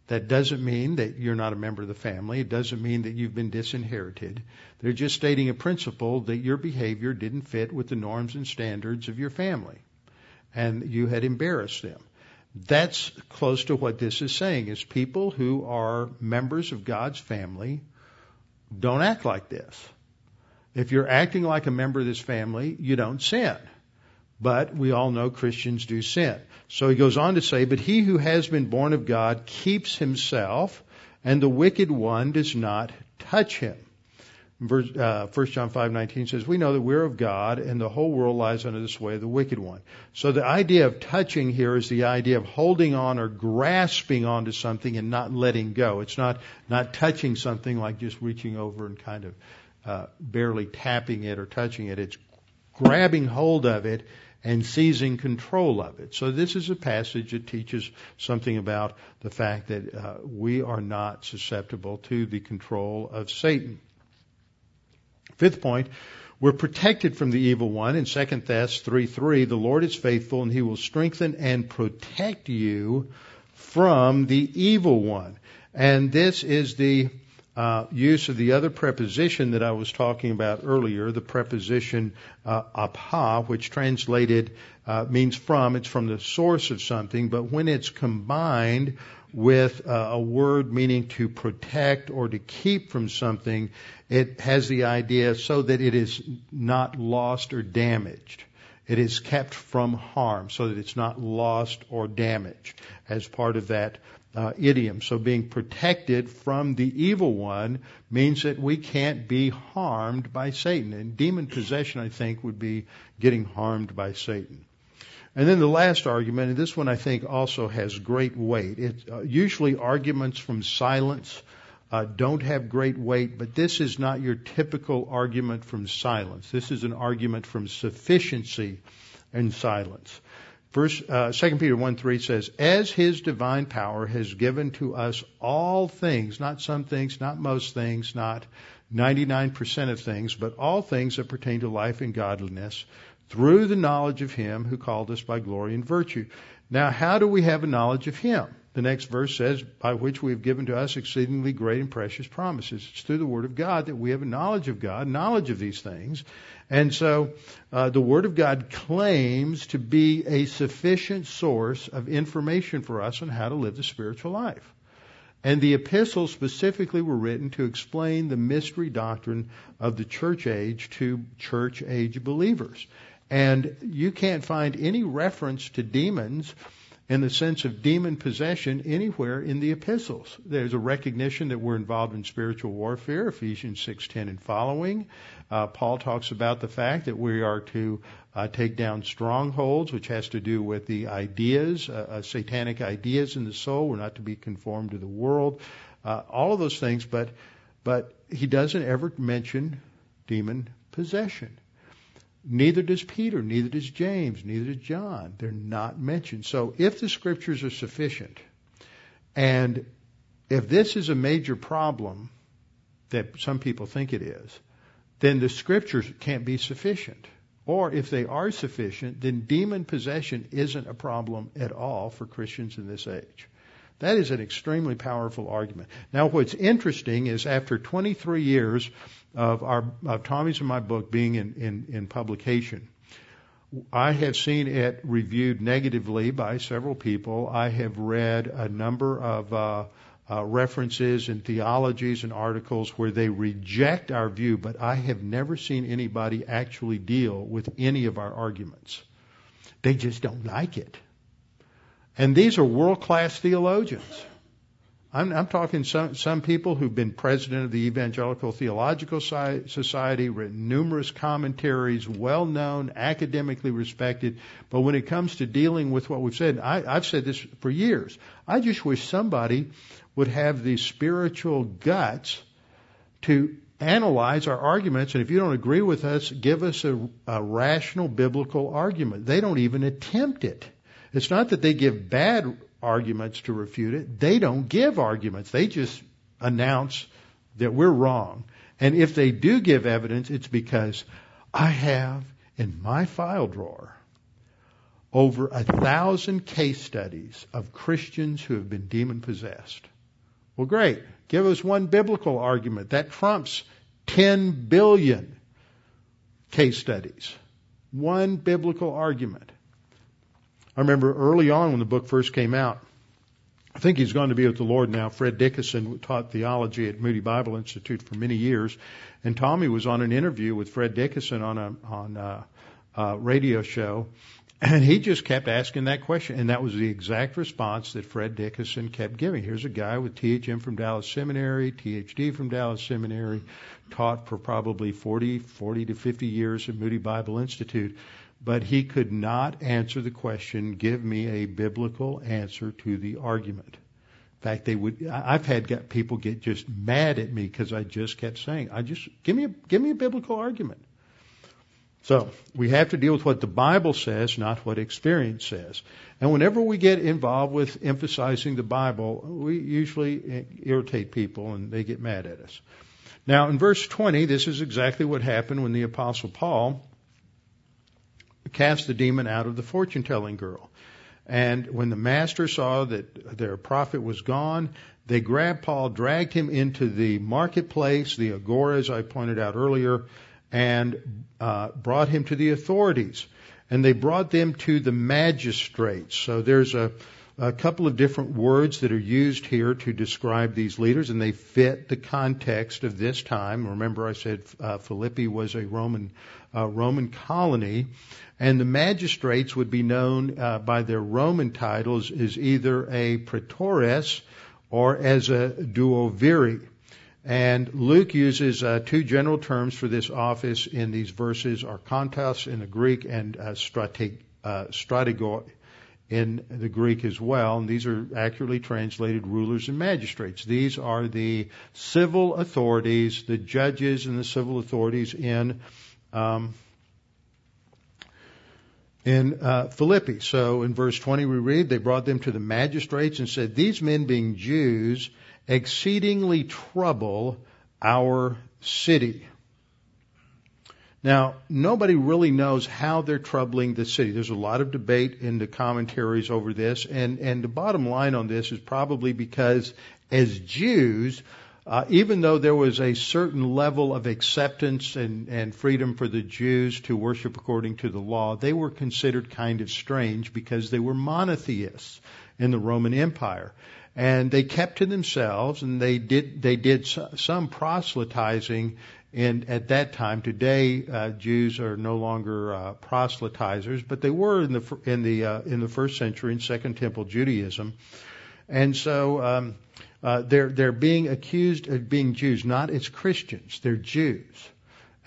That doesn't mean that you're not a member of the family. It doesn't mean that you've been disinherited. They're just stating a principle that your behavior didn't fit with the norms and standards of your family. And you had embarrassed them. That's close to what this is saying is people who are members of God's family don't act like this. If you're acting like a member of this family, you don't sin. But we all know Christians do sin. So he goes on to say, but he who has been born of God keeps himself, and the wicked one does not touch him. Uh, 1 John 5:19 says, "We know that we're of God, and the whole world lies under the sway of the wicked one." So the idea of touching here is the idea of holding on or grasping onto something and not letting go. It's not not touching something like just reaching over and kind of uh, barely tapping it or touching it. It's grabbing hold of it and seizing control of it. So this is a passage that teaches something about the fact that uh, we are not susceptible to the control of Satan. Fifth point, we're protected from the evil one. In 2 Thess 3 3, the Lord is faithful and he will strengthen and protect you from the evil one. And this is the uh, use of the other preposition that I was talking about earlier, the preposition uh, apo, which translated uh, means from. It's from the source of something, but when it's combined with uh, a word meaning to protect or to keep from something, it has the idea so that it is not lost or damaged. It is kept from harm so that it's not lost or damaged as part of that uh, idiom. So being protected from the evil one means that we can't be harmed by Satan. And demon possession, I think, would be getting harmed by Satan. And then the last argument, and this one I think also has great weight. It, uh, usually arguments from silence uh, don't have great weight, but this is not your typical argument from silence. This is an argument from sufficiency and silence. Verse uh, 2 Peter 1 3 says, As his divine power has given to us all things, not some things, not most things, not 99% of things, but all things that pertain to life and godliness, through the knowledge of him who called us by glory and virtue. Now, how do we have a knowledge of him? The next verse says, by which we have given to us exceedingly great and precious promises. It's through the Word of God that we have a knowledge of God, knowledge of these things. And so, uh, the Word of God claims to be a sufficient source of information for us on how to live the spiritual life. And the epistles specifically were written to explain the mystery doctrine of the church age to church age believers. And you can't find any reference to demons in the sense of demon possession anywhere in the epistles. There's a recognition that we're involved in spiritual warfare, Ephesians 6:10 and following. Uh, Paul talks about the fact that we are to uh, take down strongholds, which has to do with the ideas, uh, uh satanic ideas in the soul. We're not to be conformed to the world. Uh, all of those things, but but he doesn't ever mention demon possession. Neither does Peter, neither does James, neither does John. They're not mentioned. So if the scriptures are sufficient, and if this is a major problem that some people think it is, then the scriptures can't be sufficient. Or if they are sufficient, then demon possession isn't a problem at all for Christians in this age. That is an extremely powerful argument. Now, what's interesting is after 23 years of our of Tommy's and my book being in, in, in publication, I have seen it reviewed negatively by several people. I have read a number of uh, uh, references and theologies and articles where they reject our view, but I have never seen anybody actually deal with any of our arguments. They just don't like it. And these are world class theologians. I'm, I'm, talking some, some people who've been president of the Evangelical Theological Society, written numerous commentaries, well known, academically respected. But when it comes to dealing with what we've said, I, I've said this for years. I just wish somebody would have the spiritual guts to analyze our arguments. And if you don't agree with us, give us a, a rational biblical argument. They don't even attempt it. It's not that they give bad arguments to refute it. They don't give arguments. They just announce that we're wrong. And if they do give evidence, it's because I have in my file drawer over a thousand case studies of Christians who have been demon possessed. Well, great. Give us one biblical argument. That trumps 10 billion case studies. One biblical argument. I remember early on when the book first came out, I think he's gone to be with the Lord now. Fred Dickason taught theology at Moody Bible Institute for many years, and Tommy was on an interview with Fred Dickason on a on a, a radio show, and he just kept asking that question, and that was the exact response that Fred Dickason kept giving. Here's a guy with THM from Dallas Seminary, THD from Dallas Seminary, taught for probably 40, 40 to 50 years at Moody Bible Institute but he could not answer the question, give me a biblical answer to the argument. In fact, they would, I've had people get just mad at me because I just kept saying, I just, give me a, give me a biblical argument. So, we have to deal with what the Bible says, not what experience says. And whenever we get involved with emphasizing the Bible, we usually eh, irritate people and they get mad at us. Now, in verse 20, this is exactly what happened when the Apostle Paul cast the demon out of the fortune telling girl. And when the master saw that their prophet was gone, they grabbed Paul, dragged him into the marketplace, the agora, as I pointed out earlier, and uh, brought him to the authorities. And they brought them to the magistrates. So there's a, a couple of different words that are used here to describe these leaders, and they fit the context of this time. Remember, I said uh, Philippi was a Roman uh, Roman colony, and the magistrates would be known uh, by their Roman titles as either a praetores or as a duoviri. And Luke uses uh, two general terms for this office in these verses, archontos in the Greek and uh, strate, uh, strategoi in the Greek as well. And these are accurately translated rulers and magistrates. These are the civil authorities, the judges and the civil authorities in um, in uh, Philippi. So in verse 20 we read, they brought them to the magistrates and said, These men being Jews exceedingly trouble our city. Now, nobody really knows how they're troubling the city. There's a lot of debate in the commentaries over this, and, and the bottom line on this is probably because as Jews, uh, even though there was a certain level of acceptance and, and freedom for the Jews to worship according to the law, they were considered kind of strange because they were monotheists in the Roman Empire. And they kept to themselves and they did, they did some proselytizing and at that time, today, uh, Jews are no longer uh, proselytizers, but they were in the in the uh, in the first century in Second Temple Judaism, and so um, uh, they're they're being accused of being Jews, not as Christians. They're Jews,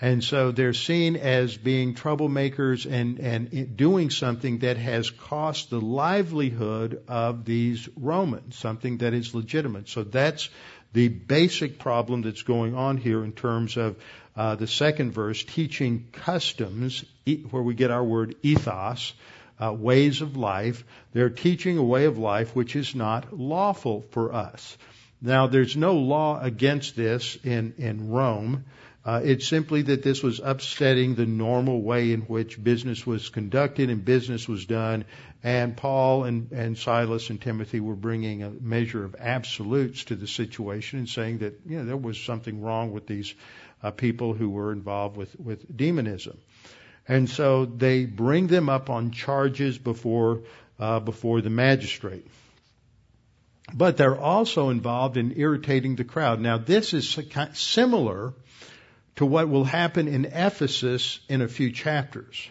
and so they're seen as being troublemakers and and doing something that has cost the livelihood of these Romans, something that is legitimate. So that's the basic problem that's going on here in terms of uh, the second verse, teaching customs, where we get our word ethos, uh, ways of life. They're teaching a way of life which is not lawful for us. Now, there's no law against this in, in Rome. Uh, it's simply that this was upsetting the normal way in which business was conducted and business was done. And Paul and, and Silas and Timothy were bringing a measure of absolutes to the situation and saying that you know there was something wrong with these uh, people who were involved with with demonism. And so they bring them up on charges before uh, before the magistrate. But they're also involved in irritating the crowd. Now this is similar to what will happen in Ephesus in a few chapters.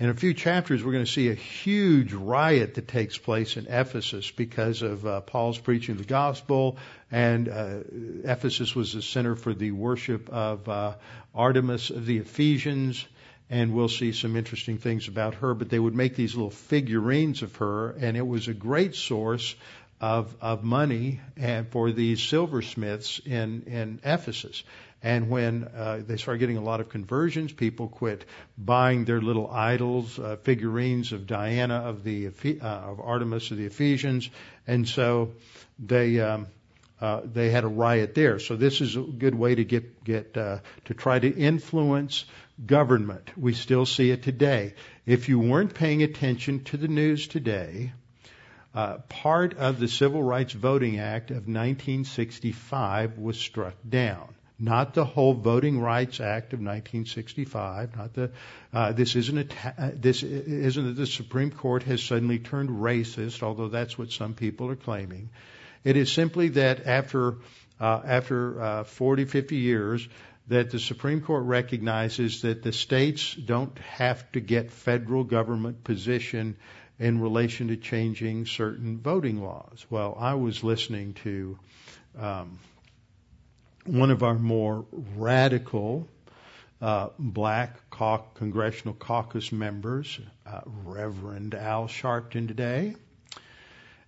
In a few chapters, we're going to see a huge riot that takes place in Ephesus because of uh, Paul's preaching the gospel, and uh, Ephesus was the center for the worship of uh, Artemis of the Ephesians. And we'll see some interesting things about her, but they would make these little figurines of her, and it was a great source of, of money and for these silversmiths in, in Ephesus. And when uh, they started getting a lot of conversions, people quit buying their little idols, uh, figurines of Diana of the uh, of Artemis of the Ephesians, and so they um, uh, they had a riot there. So this is a good way to get get uh, to try to influence government. We still see it today. If you weren't paying attention to the news today, uh, part of the Civil Rights Voting Act of 1965 was struck down not the whole Voting Rights Act of 1965. Not the uh, this isn't a ta- uh, this isn't that the Supreme Court has suddenly turned racist, although that's what some people are claiming. It is simply that after uh, after uh, 40, 50 years, that the Supreme Court recognizes that the states don't have to get federal government position in relation to changing certain voting laws. Well, I was listening to um, one of our more radical uh, black congressional caucus members, uh, Reverend Al Sharpton today.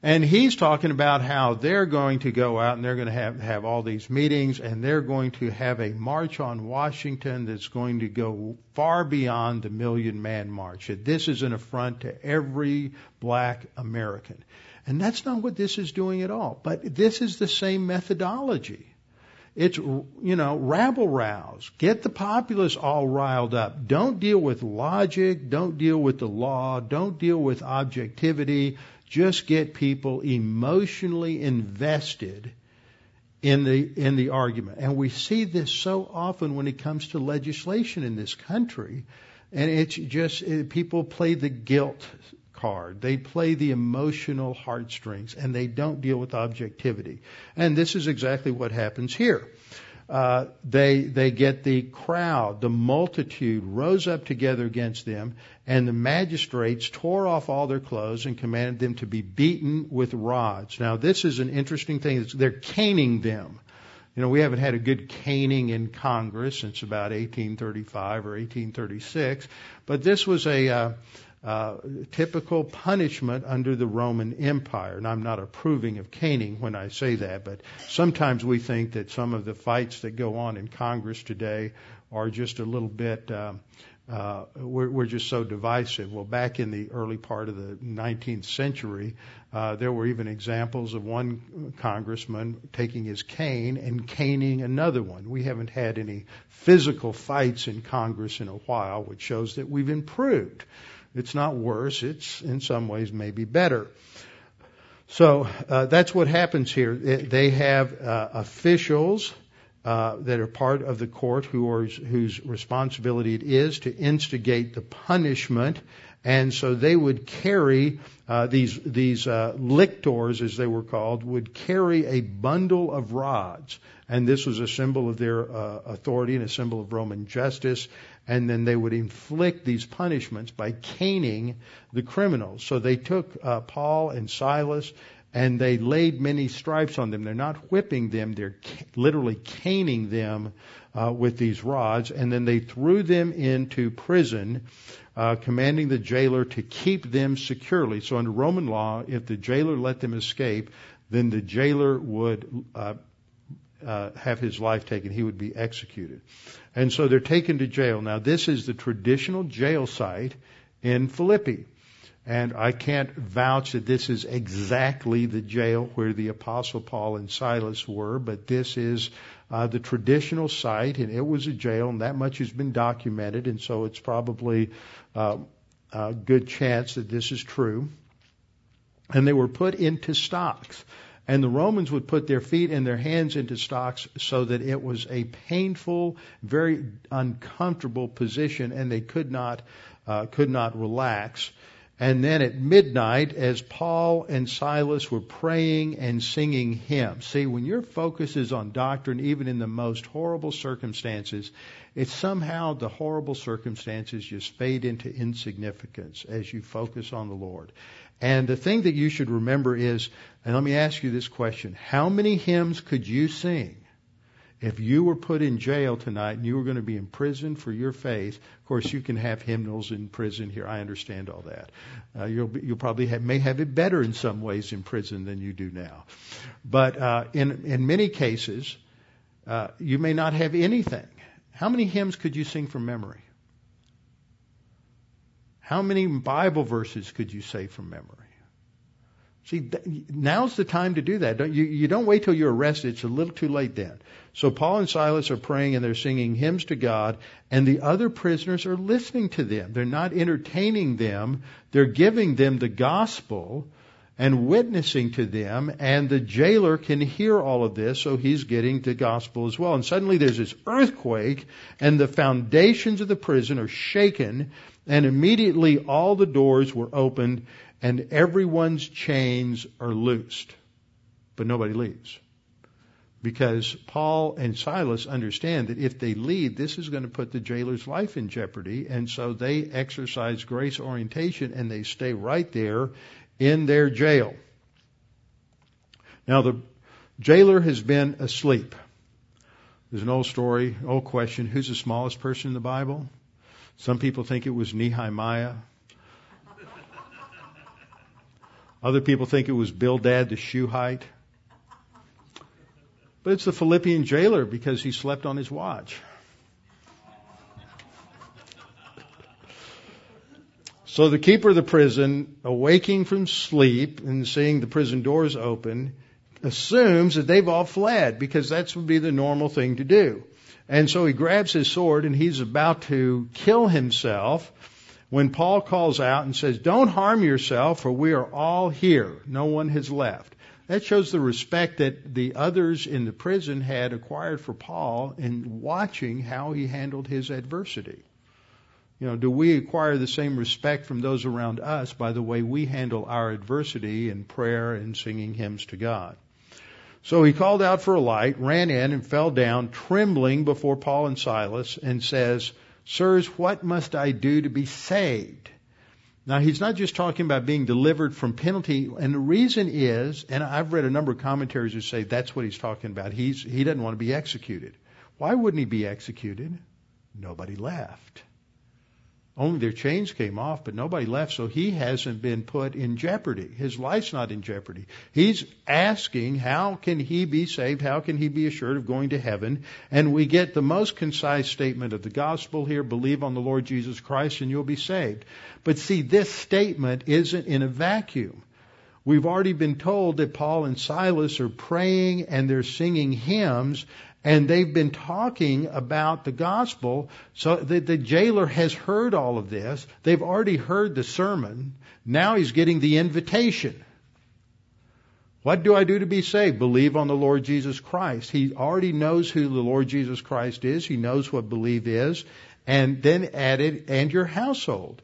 And he's talking about how they're going to go out and they're going to have, have all these meetings and they're going to have a march on Washington that's going to go far beyond the million man march. That this is an affront to every black American. And that's not what this is doing at all. But this is the same methodology. It's, you know, rabble rouse. Get the populace all riled up. Don't deal with logic. Don't deal with the law. Don't deal with objectivity. Just get people emotionally invested in the, in the argument. And we see this so often when it comes to legislation in this country. And it's just, it, people play the guilt card. They play the emotional heartstrings and they don't deal with objectivity. And this is exactly what happens here. Uh, they they get the crowd, the multitude rose up together against them, and the magistrates tore off all their clothes and commanded them to be beaten with rods. Now this is an interesting thing. They're caning them. You know, we haven't had a good caning in Congress since about 1835 or 1836, but this was a uh, uh, typical punishment under the Roman Empire. And I'm not approving of caning when I say that, but sometimes we think that some of the fights that go on in Congress today are just a little bit uh, uh, we're, we're just so divisive. Well, back in the early part of the 19th century, uh, there were even examples of one congressman taking his cane and caning another one. We haven't had any physical fights in Congress in a while, which shows that we've improved. It's not worse. It's in some ways maybe better. So uh, that's what happens here. They have uh, officials uh, that are part of the court who are, whose responsibility it is to instigate the punishment, and so they would carry uh, these these uh, lictors, as they were called, would carry a bundle of rods, and this was a symbol of their uh, authority and a symbol of Roman justice. And then they would inflict these punishments by caning the criminals. So they took uh, Paul and Silas and they laid many stripes on them. They're not whipping them, they're ca- literally caning them uh, with these rods, and then they threw them into prison, uh, commanding the jailer to keep them securely. So under Roman law, if the jailer let them escape, then the jailer would uh, uh, have his life taken. He would be executed. And so they're taken to jail. Now, this is the traditional jail site in Philippi. And I can't vouch that this is exactly the jail where the Apostle Paul and Silas were, but this is uh, the traditional site, and it was a jail, and that much has been documented, and so it's probably uh, a good chance that this is true. And they were put into stocks. And the Romans would put their feet and their hands into stocks so that it was a painful, very uncomfortable position, and they could not uh, could not relax. And then at midnight, as Paul and Silas were praying and singing hymns, see, when your focus is on doctrine, even in the most horrible circumstances, it's somehow the horrible circumstances just fade into insignificance as you focus on the Lord. And the thing that you should remember is, and let me ask you this question, how many hymns could you sing if you were put in jail tonight and you were going to be in prison for your faith, of course you can have hymnals in prison here. I understand all that. Uh, you'll be, you'll probably have, may have it better in some ways in prison than you do now, but uh, in in many cases, uh, you may not have anything. How many hymns could you sing from memory? How many Bible verses could you say from memory? See, now's the time to do that. Don't, you, you don't wait till you're arrested. It's a little too late then. So Paul and Silas are praying and they're singing hymns to God, and the other prisoners are listening to them. They're not entertaining them. They're giving them the gospel and witnessing to them, and the jailer can hear all of this, so he's getting the gospel as well. And suddenly there's this earthquake, and the foundations of the prison are shaken, and immediately all the doors were opened, and everyone's chains are loosed. But nobody leaves. Because Paul and Silas understand that if they leave, this is going to put the jailer's life in jeopardy. And so they exercise grace orientation and they stay right there in their jail. Now the jailer has been asleep. There's an old story, old question, who's the smallest person in the Bible? Some people think it was Nehemiah. Other people think it was Bildad the Shuhite. But it's the Philippian jailer because he slept on his watch. So the keeper of the prison, awaking from sleep and seeing the prison doors open, assumes that they've all fled because that would be the normal thing to do. And so he grabs his sword and he's about to kill himself when Paul calls out and says, Don't harm yourself, for we are all here. No one has left. That shows the respect that the others in the prison had acquired for Paul in watching how he handled his adversity. You know, do we acquire the same respect from those around us by the way we handle our adversity in prayer and singing hymns to God? So he called out for a light, ran in, and fell down, trembling before Paul and Silas, and says, Sirs, what must I do to be saved? Now, he's not just talking about being delivered from penalty, and the reason is, and I've read a number of commentaries who say that's what he's talking about. He's, he doesn't want to be executed. Why wouldn't he be executed? Nobody left. Only their chains came off, but nobody left, so he hasn't been put in jeopardy. His life's not in jeopardy. He's asking, how can he be saved? How can he be assured of going to heaven? And we get the most concise statement of the gospel here believe on the Lord Jesus Christ and you'll be saved. But see, this statement isn't in a vacuum. We've already been told that Paul and Silas are praying and they're singing hymns and they've been talking about the gospel. So the, the, jailer has heard all of this. They've already heard the sermon. Now he's getting the invitation. What do I do to be saved? Believe on the Lord Jesus Christ. He already knows who the Lord Jesus Christ is. He knows what believe is. And then added, and your household.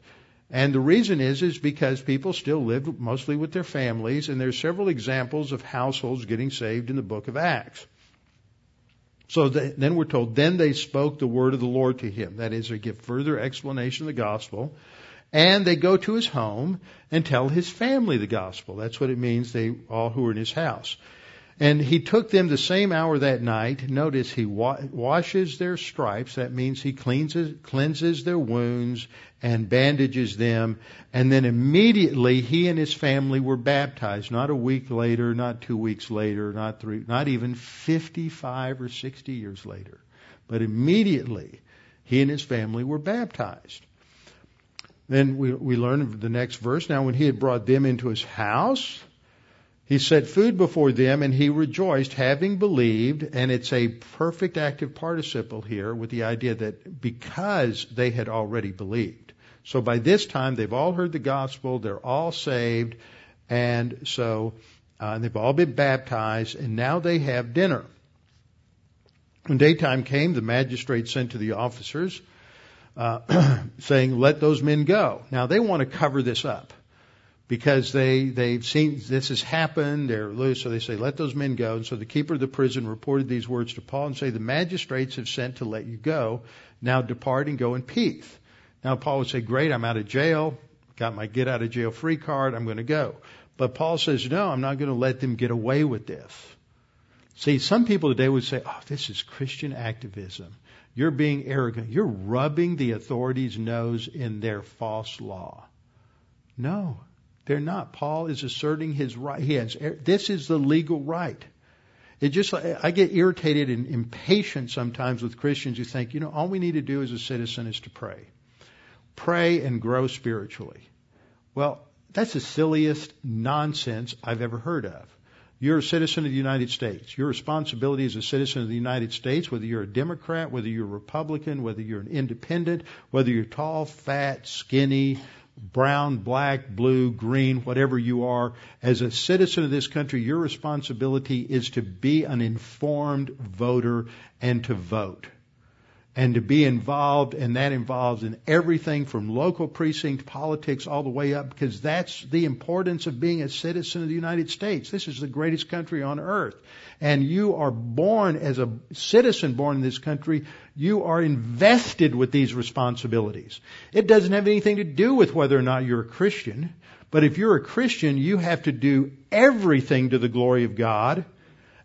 And the reason is, is because people still live mostly with their families, and there's several examples of households getting saved in the book of Acts. So then we're told, then they spoke the word of the Lord to him. That is, they give further explanation of the gospel. And they go to his home and tell his family the gospel. That's what it means, they all who are in his house. And he took them the same hour that night. Notice he wa- washes their stripes. That means he cleanses, cleanses their wounds and bandages them. And then immediately he and his family were baptized. Not a week later, not two weeks later, not three, not even 55 or 60 years later. But immediately he and his family were baptized. Then we, we learn the next verse. Now when he had brought them into his house, he set food before them and he rejoiced, having believed, and it's a perfect active participle here with the idea that because they had already believed. So by this time, they've all heard the gospel, they're all saved, and so uh, they've all been baptized, and now they have dinner. When daytime came, the magistrate sent to the officers, uh, saying, Let those men go. Now they want to cover this up because they they've seen this has happened. They're loose, so they say, "Let those men go." And so the keeper of the prison reported these words to Paul and say, "The magistrates have sent to let you go. Now depart and go in peace." Now Paul would say, "Great, I'm out of jail. Got my get out of jail free card. I'm going to go." But Paul says, "No, I'm not going to let them get away with this." See, some people today would say, "Oh, this is Christian activism." You're being arrogant. You're rubbing the authorities' nose in their false law. No, they're not. Paul is asserting his right. He has, this is the legal right. It just, I get irritated and impatient sometimes with Christians who think, you know, all we need to do as a citizen is to pray. Pray and grow spiritually. Well, that's the silliest nonsense I've ever heard of. You're a citizen of the United States. Your responsibility as a citizen of the United States, whether you're a Democrat, whether you're a Republican, whether you're an independent, whether you're tall, fat, skinny, brown, black, blue, green, whatever you are, as a citizen of this country, your responsibility is to be an informed voter and to vote. And to be involved, and that involves in everything from local precinct politics all the way up, because that's the importance of being a citizen of the United States. This is the greatest country on earth and you are born as a citizen born in this country, you are invested with these responsibilities. It doesn't have anything to do with whether or not you're a Christian, but if you're a Christian, you have to do everything to the glory of God,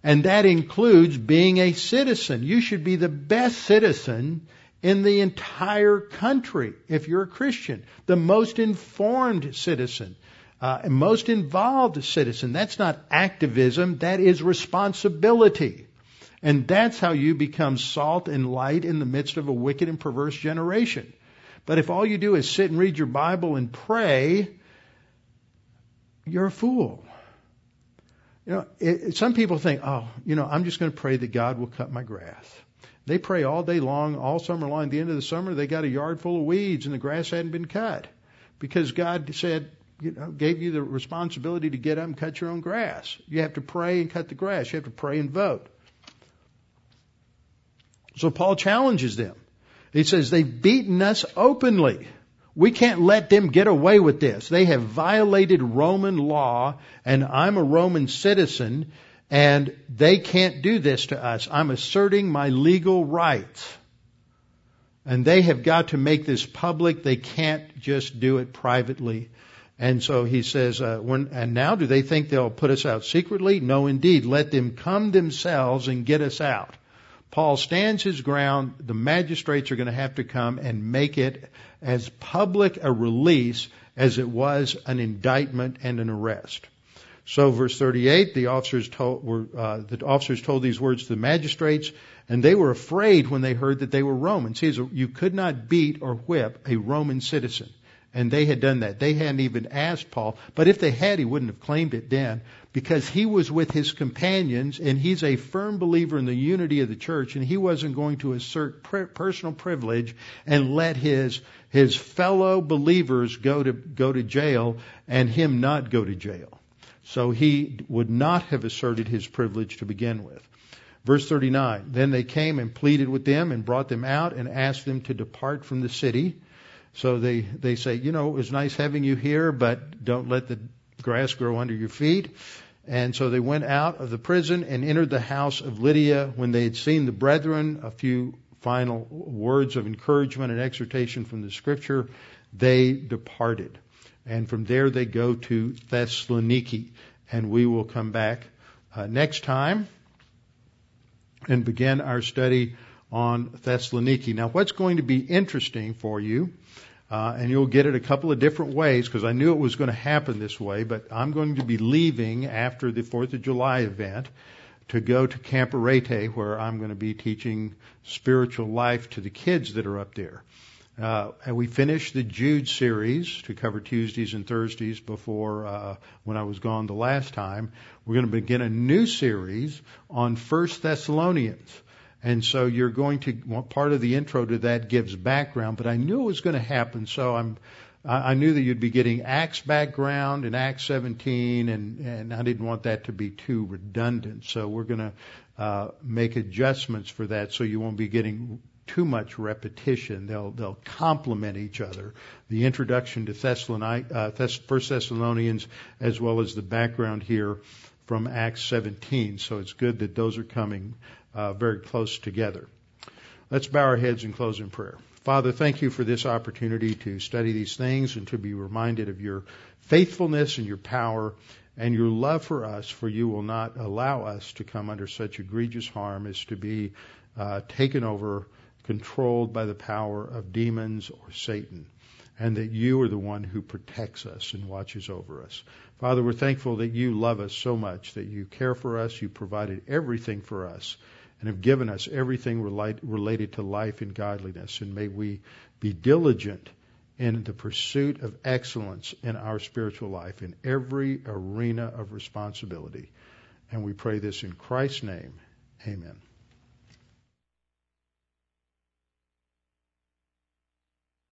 and that includes being a citizen. You should be the best citizen in the entire country if you're a Christian, the most informed citizen, uh, most involved citizen. That's not activism, that is responsibility. And that's how you become salt and light in the midst of a wicked and perverse generation. But if all you do is sit and read your Bible and pray, you're a fool. You know, it, some people think, oh, you know, I'm just going to pray that God will cut my grass. They pray all day long, all summer long. At the end of the summer, they got a yard full of weeds and the grass hadn't been cut because God said, you know, gave you the responsibility to get up and cut your own grass. You have to pray and cut the grass. You have to pray and vote. So Paul challenges them. He says, they've beaten us openly. We can't let them get away with this. They have violated Roman law, and I'm a Roman citizen, and they can't do this to us. I'm asserting my legal rights. And they have got to make this public. They can't just do it privately. And so he says, uh, when, and now do they think they'll put us out secretly? No, indeed. Let them come themselves and get us out. Paul stands his ground. The magistrates are going to have to come and make it as public a release as it was an indictment and an arrest. So, verse 38, the officers told, were, uh, the officers told these words to the magistrates, and they were afraid when they heard that they were Romans. See, you could not beat or whip a Roman citizen. And they had done that. They hadn't even asked Paul, but if they had, he wouldn't have claimed it then because he was with his companions and he's a firm believer in the unity of the church and he wasn't going to assert personal privilege and let his his fellow believers go to go to jail and him not go to jail. So he would not have asserted his privilege to begin with. Verse 39, then they came and pleaded with them and brought them out and asked them to depart from the city. So they, they say, you know, it was nice having you here, but don't let the grass grow under your feet. And so they went out of the prison and entered the house of Lydia. When they had seen the brethren, a few final words of encouragement and exhortation from the scripture, they departed. And from there they go to Thessaloniki. And we will come back uh, next time and begin our study on Thessaloniki. Now, what's going to be interesting for you uh, and you'll get it a couple of different ways because I knew it was going to happen this way. But I'm going to be leaving after the Fourth of July event to go to Camp Arete, where I'm going to be teaching spiritual life to the kids that are up there. Uh, and we finished the Jude series to cover Tuesdays and Thursdays before uh, when I was gone the last time. We're going to begin a new series on First Thessalonians. And so you're going to, well, part of the intro to that gives background, but I knew it was going to happen, so I'm, I knew that you'd be getting Acts background in Acts 17, and, and I didn't want that to be too redundant. So we're going to uh, make adjustments for that, so you won't be getting too much repetition. They'll they'll complement each other. The introduction to Thessalonians, uh, First Thessalonians, as well as the background here from Acts 17. So it's good that those are coming uh, very close together. Let's bow our heads and close in prayer. Father, thank you for this opportunity to study these things and to be reminded of your faithfulness and your power and your love for us, for you will not allow us to come under such egregious harm as to be uh, taken over, controlled by the power of demons or Satan, and that you are the one who protects us and watches over us. Father, we're thankful that you love us so much, that you care for us, you provided everything for us and have given us everything related to life and godliness. And may we be diligent in the pursuit of excellence in our spiritual life in every arena of responsibility. And we pray this in Christ's name. Amen.